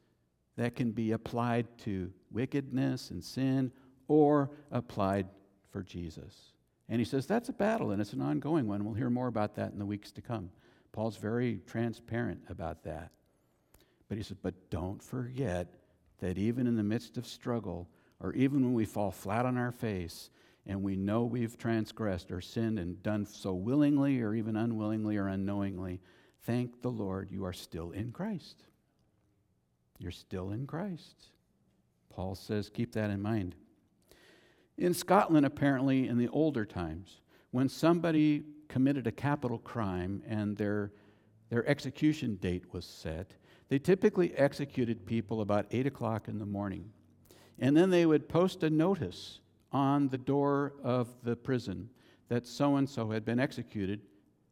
that can be applied to wickedness and sin or applied for Jesus. And he says that's a battle and it's an ongoing one. We'll hear more about that in the weeks to come. Paul's very transparent about that. But he says, but don't forget that even in the midst of struggle, or even when we fall flat on our face, and we know we've transgressed or sinned and done so willingly or even unwillingly or unknowingly, thank the Lord you are still in Christ. You're still in Christ. Paul says, keep that in mind. In Scotland, apparently, in the older times, when somebody committed a capital crime and their, their execution date was set, they typically executed people about 8 o'clock in the morning. And then they would post a notice on the door of the prison that so and so had been executed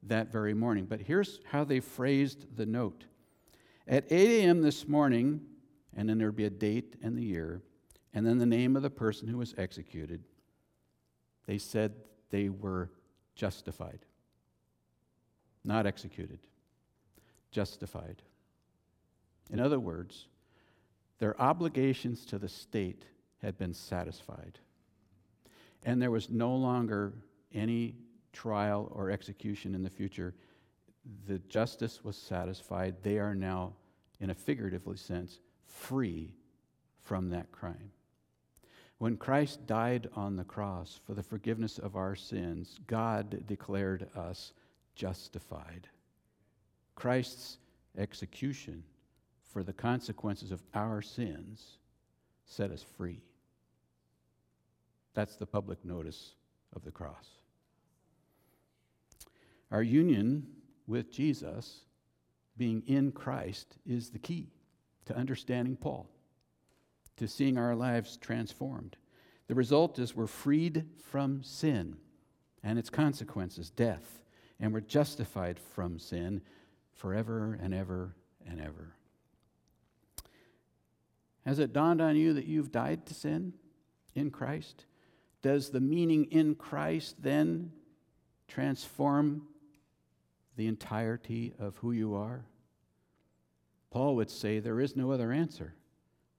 that very morning. But here's how they phrased the note At 8 a.m. this morning, and then there'd be a date and the year, and then the name of the person who was executed, they said they were justified. Not executed, justified. In other words, their obligations to the state had been satisfied. And there was no longer any trial or execution in the future. The justice was satisfied. They are now, in a figuratively sense, free from that crime. When Christ died on the cross for the forgiveness of our sins, God declared us justified. Christ's execution for the consequences of our sins set us free. That's the public notice of the cross. Our union with Jesus, being in Christ, is the key to understanding Paul, to seeing our lives transformed. The result is we're freed from sin and its consequences, death, and we're justified from sin forever and ever and ever. Has it dawned on you that you've died to sin in Christ? Does the meaning in Christ then transform the entirety of who you are? Paul would say there is no other answer.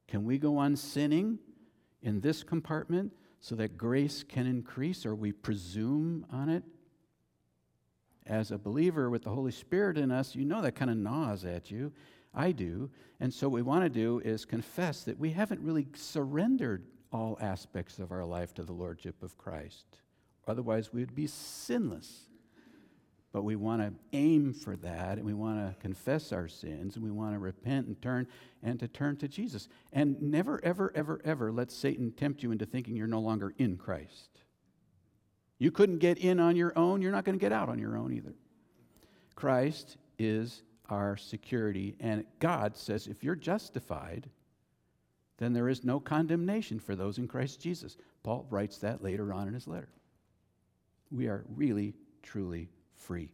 Can we go on sinning in this compartment so that grace can increase, or we presume on it? As a believer with the Holy Spirit in us, you know that kind of gnaws at you. I do. And so, what we want to do is confess that we haven't really surrendered all aspects of our life to the Lordship of Christ. Otherwise, we'd be sinless. But we want to aim for that, and we want to confess our sins, and we want to repent and turn, and to turn to Jesus. And never, ever, ever, ever let Satan tempt you into thinking you're no longer in Christ. You couldn't get in on your own, you're not going to get out on your own either. Christ is our security, and God says if you're justified, then there is no condemnation for those in Christ Jesus. Paul writes that later on in his letter. We are really, truly free.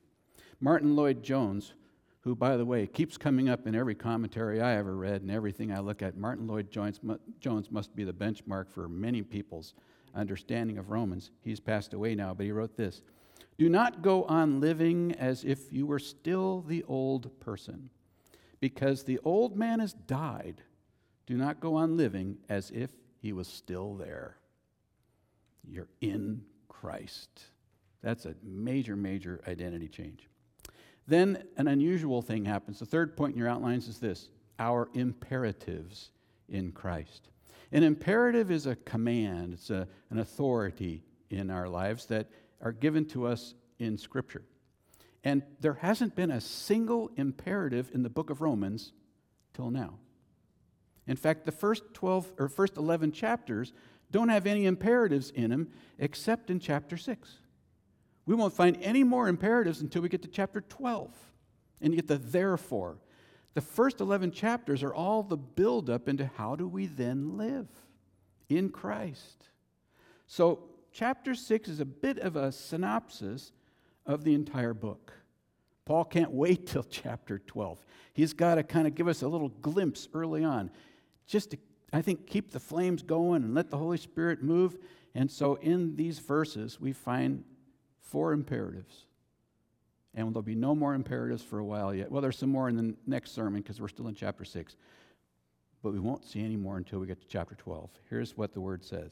Martyn Lloyd-Jones, who, by the way, keeps coming up in every commentary I ever read and everything I look at, Martyn Lloyd-Jones Jones must be the benchmark for many people's understanding of Romans. He's passed away now, but he wrote this Do not go on living as if you were still the old person, because the old man has died. Do not go on living as if he was still there. You're in Christ. That's a major, major identity change. Then an unusual thing happens. The third point in your outlines is this our imperatives in Christ. An imperative is a command, it's a, an authority in our lives that are given to us in Scripture. And there hasn't been a single imperative in the book of Romans till now. In fact, the first 12 or first 11 chapters don't have any imperatives in them except in chapter 6. We won't find any more imperatives until we get to chapter 12 and you get the therefore. The first 11 chapters are all the buildup into how do we then live in Christ. So, chapter 6 is a bit of a synopsis of the entire book. Paul can't [LAUGHS] wait till chapter 12. He's got to kind of give us a little glimpse early on, just to, I think, keep the flames going and let the Holy Spirit move. And so, in these verses, we find Four imperatives. And there'll be no more imperatives for a while yet. Well, there's some more in the next sermon because we're still in chapter 6. But we won't see any more until we get to chapter 12. Here's what the word says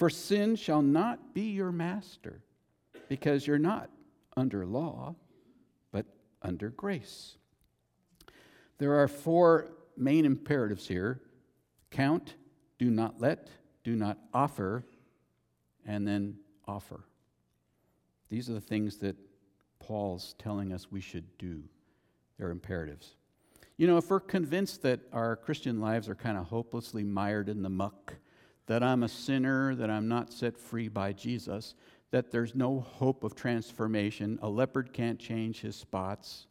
For sin shall not be your master, because you're not under law, but under grace. There are four main imperatives here count, do not let, do not offer, and then offer. These are the things that Paul's telling us we should do. They're imperatives. You know, if we're convinced that our Christian lives are kind of hopelessly mired in the muck, that I'm a sinner, that I'm not set free by Jesus, that there's no hope of transformation, a leopard can't change his spots,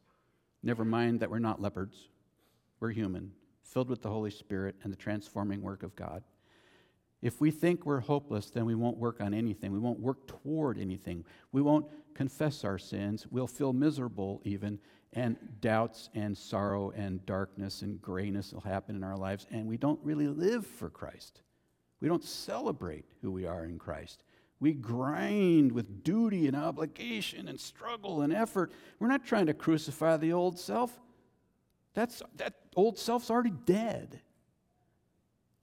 never mind that we're not leopards, we're human, filled with the Holy Spirit and the transforming work of God. If we think we're hopeless, then we won't work on anything. We won't work toward anything. We won't confess our sins. We'll feel miserable, even, and doubts and sorrow and darkness and grayness will happen in our lives, and we don't really live for Christ. We don't celebrate who we are in Christ. We grind with duty and obligation and struggle and effort. We're not trying to crucify the old self. That's, that old self's already dead.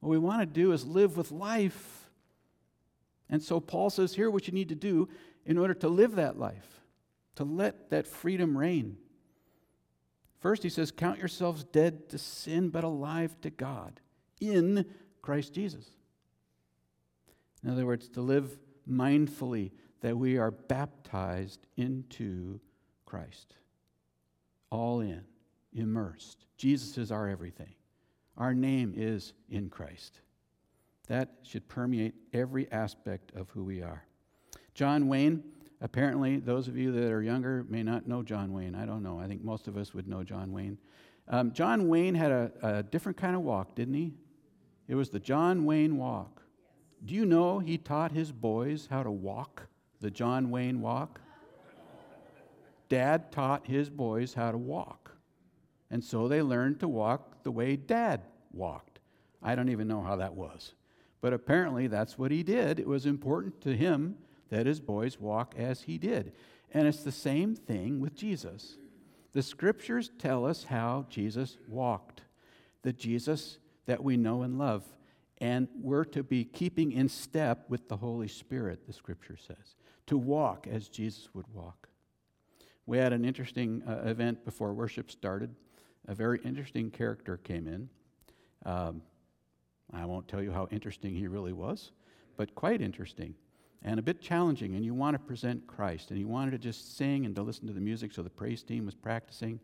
What we want to do is live with life. And so Paul says here what you need to do in order to live that life, to let that freedom reign. First, he says, Count yourselves dead to sin, but alive to God in Christ Jesus. In other words, to live mindfully that we are baptized into Christ. All in, immersed. Jesus is our everything. Our name is in Christ. That should permeate every aspect of who we are. John Wayne, apparently, those of you that are younger may not know John Wayne. I don't know. I think most of us would know John Wayne. Um, John Wayne had a, a different kind of walk, didn't he? It was the John Wayne walk. Do you know he taught his boys how to walk the John Wayne walk? Dad taught his boys how to walk. And so they learned to walk the way dad walked. I don't even know how that was. But apparently that's what he did. It was important to him that his boys walk as he did. And it's the same thing with Jesus. The scriptures tell us how Jesus walked, the Jesus that we know and love. And we're to be keeping in step with the Holy Spirit, the scripture says, to walk as Jesus would walk. We had an interesting uh, event before worship started a very interesting character came in. Um, I won't tell you how interesting he really was, but quite interesting and a bit challenging. And you want to present Christ, and he wanted to just sing and to listen to the music, so the praise team was practicing.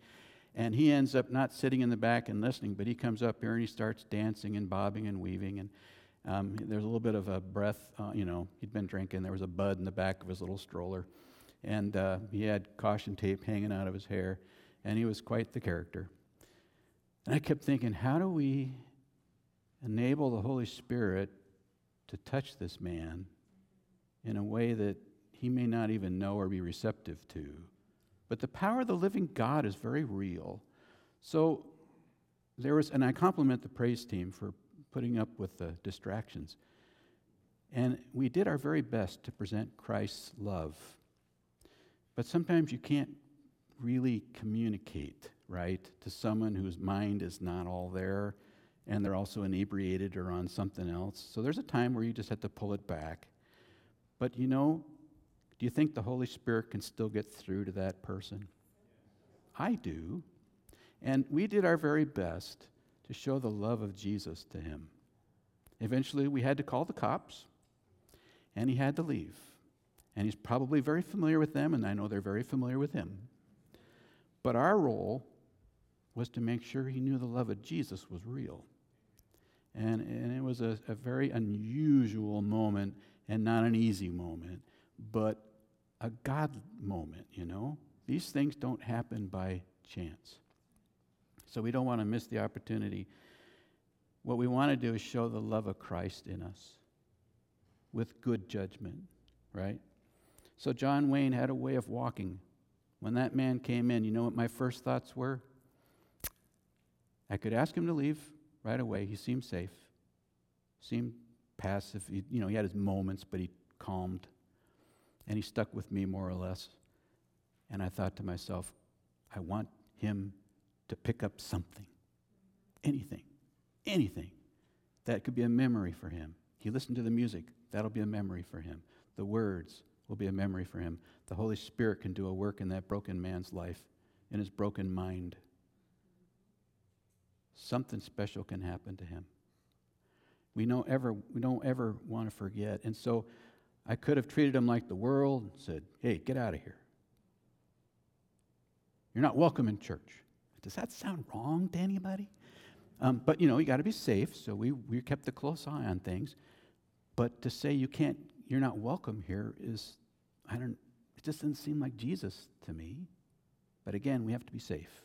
And he ends up not sitting in the back and listening, but he comes up here and he starts dancing and bobbing and weaving. And um, there's a little bit of a breath, uh, you know, he'd been drinking. There was a bud in the back of his little stroller. And uh, he had caution tape hanging out of his hair. And he was quite the character. And I kept thinking, how do we enable the Holy Spirit to touch this man in a way that he may not even know or be receptive to? But the power of the living God is very real. So there was, and I compliment the praise team for putting up with the distractions. And we did our very best to present Christ's love. But sometimes you can't really communicate right, to someone whose mind is not all there and they're also inebriated or on something else. So there's a time where you just have to pull it back. But you know, do you think the Holy Spirit can still get through to that person? I do. And we did our very best to show the love of Jesus to him. Eventually, we had to call the cops, and he had to leave. And he's probably very familiar with them, and I know they're very familiar with him. But our role was to make sure he knew the love of Jesus was real. And, and it was a, a very unusual moment and not an easy moment, but a God moment, you know? These things don't happen by chance. So we don't want to miss the opportunity. What we want to do is show the love of Christ in us with good judgment, right? So John Wayne had a way of walking. When that man came in, you know what my first thoughts were? I could ask him to leave right away. He seemed safe, seemed passive. He, you know, he had his moments, but he calmed. And he stuck with me more or less. And I thought to myself, I want him to pick up something, anything, anything. That could be a memory for him. He listened to the music, that'll be a memory for him. The words will be a memory for him. The Holy Spirit can do a work in that broken man's life, in his broken mind something special can happen to him. We don't ever, we don't ever want to forget. And so I could have treated him like the world and said, hey, get out of here. You're not welcome in church. Does that sound wrong to anybody? Um, but you know, you got to be safe, so we, we kept a close eye on things. But to say you can't, you're not welcome here is, I don't, it just doesn't seem like Jesus to me. But again, we have to be safe.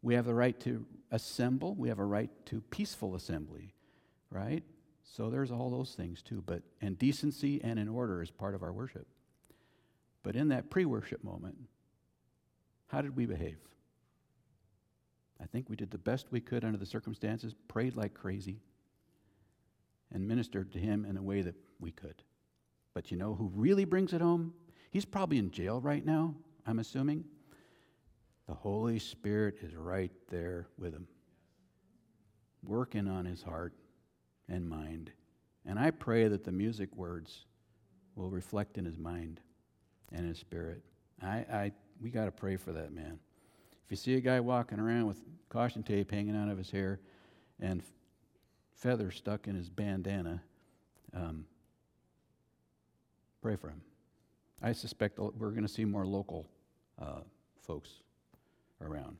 We have the right to assemble, we have a right to peaceful assembly, right? So there's all those things too. But and decency and in order is part of our worship. But in that pre-worship moment, how did we behave? I think we did the best we could under the circumstances, prayed like crazy, and ministered to him in a way that we could. But you know who really brings it home? He's probably in jail right now, I'm assuming. The Holy Spirit is right there with him, working on his heart and mind. And I pray that the music words will reflect in his mind and his spirit. I, I we got to pray for that man. If you see a guy walking around with caution tape hanging out of his hair and feathers stuck in his bandana, um, pray for him. I suspect we're going to see more local uh, folks around.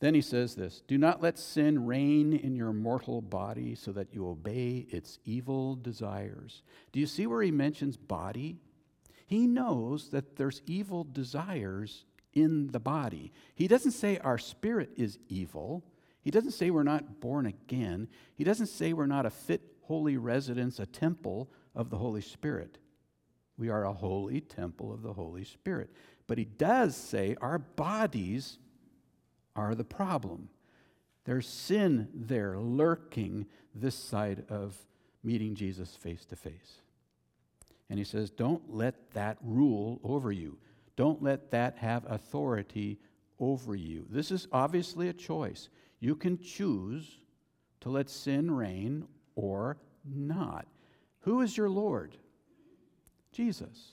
Then he says this Do not let sin reign in your mortal body so that you obey its evil desires. Do you see where he mentions body? He knows that there's evil desires in the body. He doesn't say our spirit is evil. He doesn't say we're not born again. He doesn't say we're not a fit, holy residence, a temple of the Holy Spirit. We are a holy temple of the Holy Spirit. But he does say our bodies are the problem. There's sin there lurking this side of meeting Jesus face to face. And he says, Don't let that rule over you. Don't let that have authority over you. This is obviously a choice. You can choose to let sin reign or not. Who is your Lord? Jesus.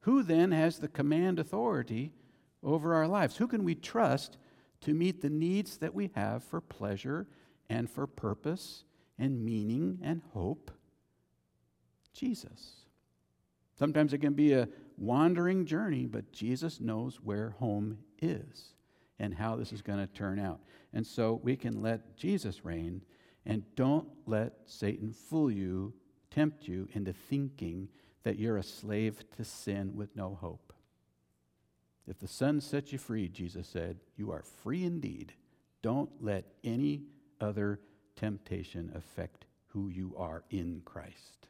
Who then has the command authority over our lives? Who can we trust to meet the needs that we have for pleasure and for purpose and meaning and hope? Jesus. Sometimes it can be a wandering journey, but Jesus knows where home is and how this is going to turn out. And so we can let Jesus reign and don't let Satan fool you, tempt you into thinking that you're a slave to sin with no hope. If the Son sets you free, Jesus said, you are free indeed. Don't let any other temptation affect who you are in Christ.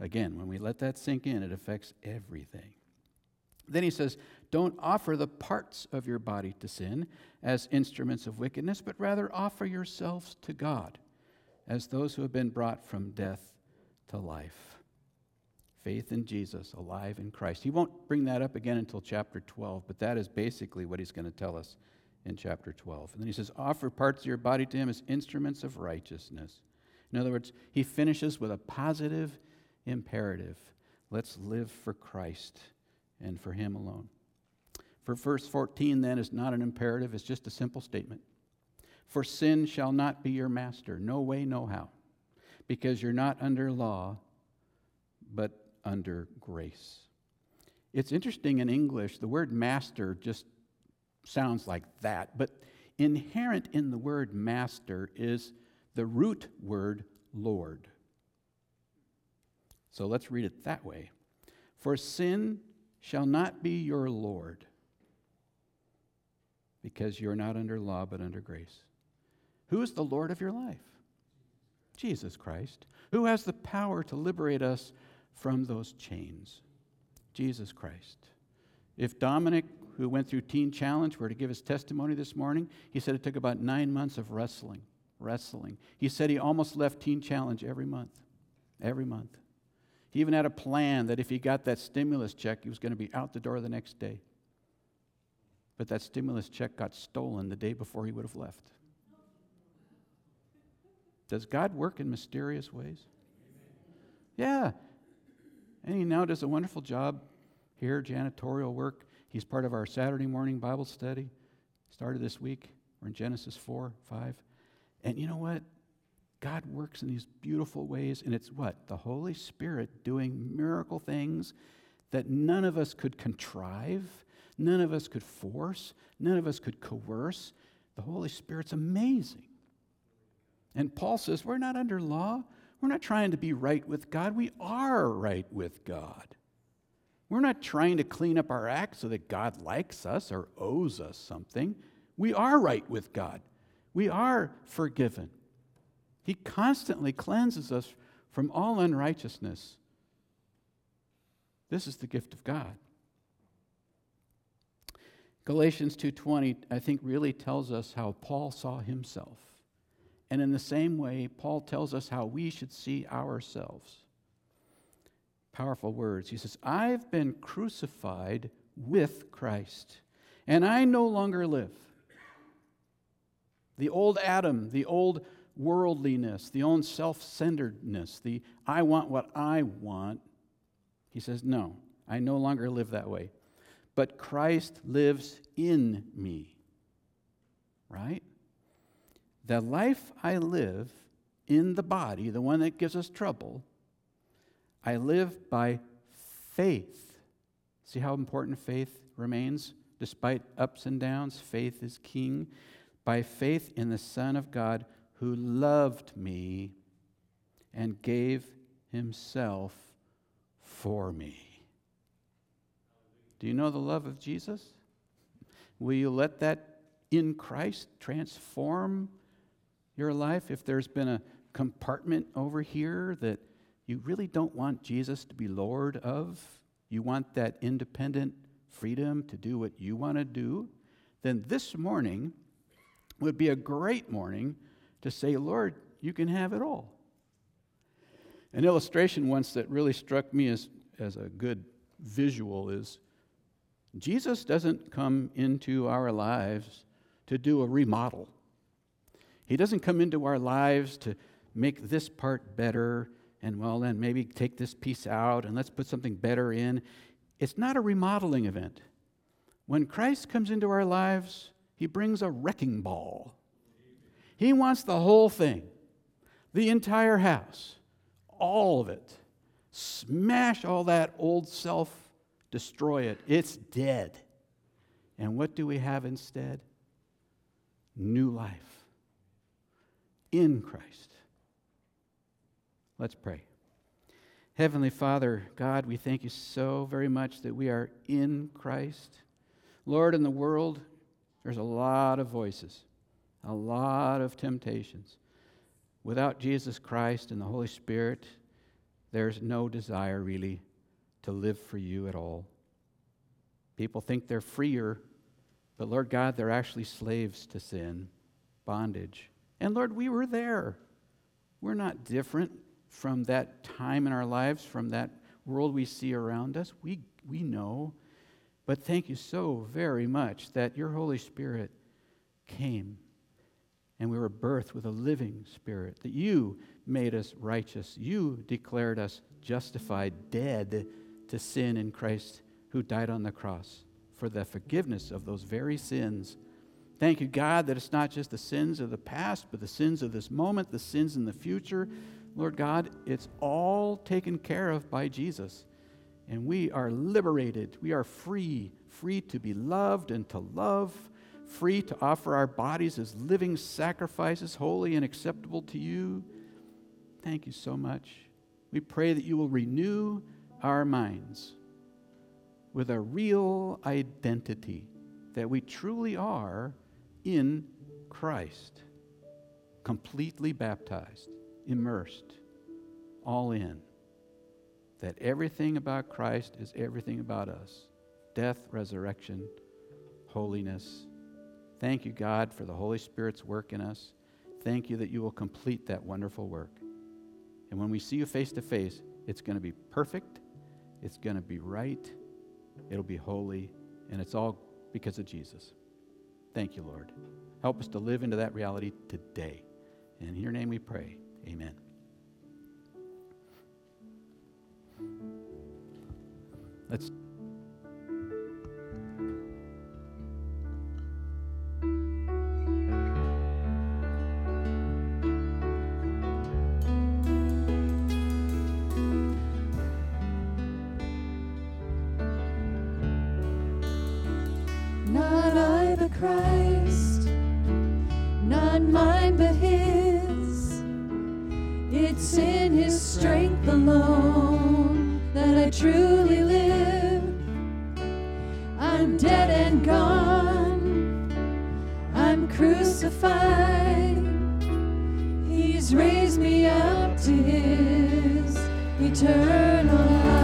Again, when we let that sink in, it affects everything. Then he says, Don't offer the parts of your body to sin as instruments of wickedness, but rather offer yourselves to God as those who have been brought from death to life. Faith in Jesus, alive in Christ. He won't bring that up again until chapter 12, but that is basically what he's going to tell us in chapter 12. And then he says, Offer parts of your body to him as instruments of righteousness. In other words, he finishes with a positive imperative. Let's live for Christ and for Him alone. For verse 14, then, is not an imperative, it's just a simple statement. For sin shall not be your master, no way, no how, because you're not under law, but under grace. It's interesting in English, the word master just sounds like that, but inherent in the word master is the root word Lord. So let's read it that way. For sin shall not be your Lord, because you're not under law, but under grace. Who is the Lord of your life? Jesus Christ. Who has the power to liberate us from those chains? Jesus Christ. If Dominic, who went through Teen Challenge, were to give his testimony this morning, he said it took about nine months of wrestling. Wrestling. He said he almost left Teen Challenge every month. Every month. He even had a plan that if he got that stimulus check, he was going to be out the door the next day. But that stimulus check got stolen the day before he would have left. Does God work in mysterious ways? Yeah. And he now does a wonderful job here, janitorial work. He's part of our Saturday morning Bible study. Started this week. We're in Genesis 4, 5. And you know what? God works in these beautiful ways, and it's what? The Holy Spirit doing miracle things that none of us could contrive, None of us could force, none of us could coerce. The Holy Spirit's amazing. And Paul says, We're not under law. We're not trying to be right with God. We are right with God. We're not trying to clean up our act so that God likes us or owes us something. We are right with God. We are forgiven. He constantly cleanses us from all unrighteousness. This is the gift of God. Galatians 2:20 I think really tells us how Paul saw himself. And in the same way Paul tells us how we should see ourselves. Powerful words. He says, "I've been crucified with Christ, and I no longer live. The old Adam, the old worldliness, the own self centeredness, the I want what I want, he says, No, I no longer live that way. But Christ lives in me. Right? The life I live in the body, the one that gives us trouble, I live by faith. See how important faith remains? Despite ups and downs, faith is king. By faith in the Son of God who loved me and gave himself for me. Do you know the love of Jesus? Will you let that in Christ transform your life? If there's been a compartment over here that you really don't want Jesus to be Lord of, you want that independent freedom to do what you want to do, then this morning would be a great morning to say, Lord, you can have it all. An illustration once that really struck me as, as a good visual is Jesus doesn't come into our lives to do a remodel. He doesn't come into our lives to make this part better and, well, then maybe take this piece out and let's put something better in. It's not a remodeling event. When Christ comes into our lives, he brings a wrecking ball. He wants the whole thing, the entire house, all of it. Smash all that old self, destroy it. It's dead. And what do we have instead? New life in Christ. Let's pray. Heavenly Father, God, we thank you so very much that we are in Christ. Lord, in the world, there's a lot of voices a lot of temptations. Without Jesus Christ and the Holy Spirit, there's no desire really to live for you at all. People think they're freer, but Lord God, they're actually slaves to sin, bondage. And Lord, we were there. We're not different from that time in our lives, from that world we see around us. We, we know. But thank you so very much that your Holy Spirit came and we were birthed with a living spirit, that you made us righteous. You declared us justified, dead to sin in Christ who died on the cross for the forgiveness of those very sins. Thank you, God, that it's not just the sins of the past, but the sins of this moment, the sins in the future. Lord God, it's all taken care of by Jesus. And we are liberated. We are free, free to be loved and to love free to offer our bodies as living sacrifices, holy and acceptable to you. Thank you so much. We pray that you will renew our minds with a real identity that we truly are in Christ, completely baptized, immersed, all in. That everything about Christ is everything about us death, resurrection, holiness, Thank you, God, for the Holy Spirit's work in us. Thank you that you will complete that wonderful work. And when we see you face to face, it's going to be perfect, it's going to be right, it'll be holy, and it's all because of Jesus. Thank you, Lord. Help us to live into that reality today. In your name we pray. Amen. Let's Christ, not mine but His. It's in His strength alone that I truly live. I'm dead and gone, I'm crucified. He's raised me up to His eternal life.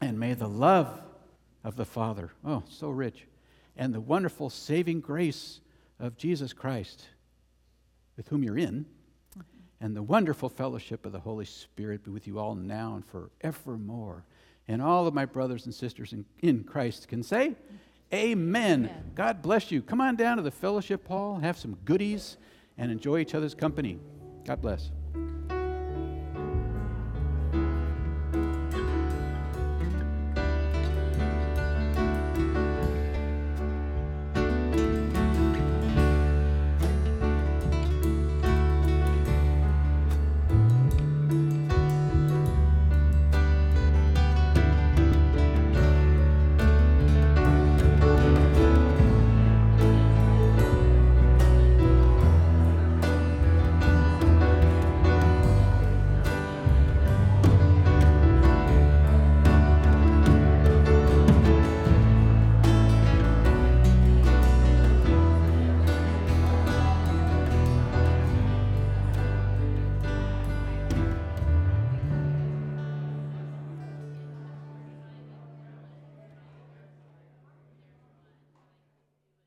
And may the love of the Father, oh, so rich, and the wonderful saving grace of Jesus Christ, with whom you're in, mm-hmm. and the wonderful fellowship of the Holy Spirit be with you all now and forevermore. And all of my brothers and sisters in, in Christ can say, Amen. Amen. God bless you. Come on down to the fellowship hall, have some goodies, and enjoy each other's company. God bless.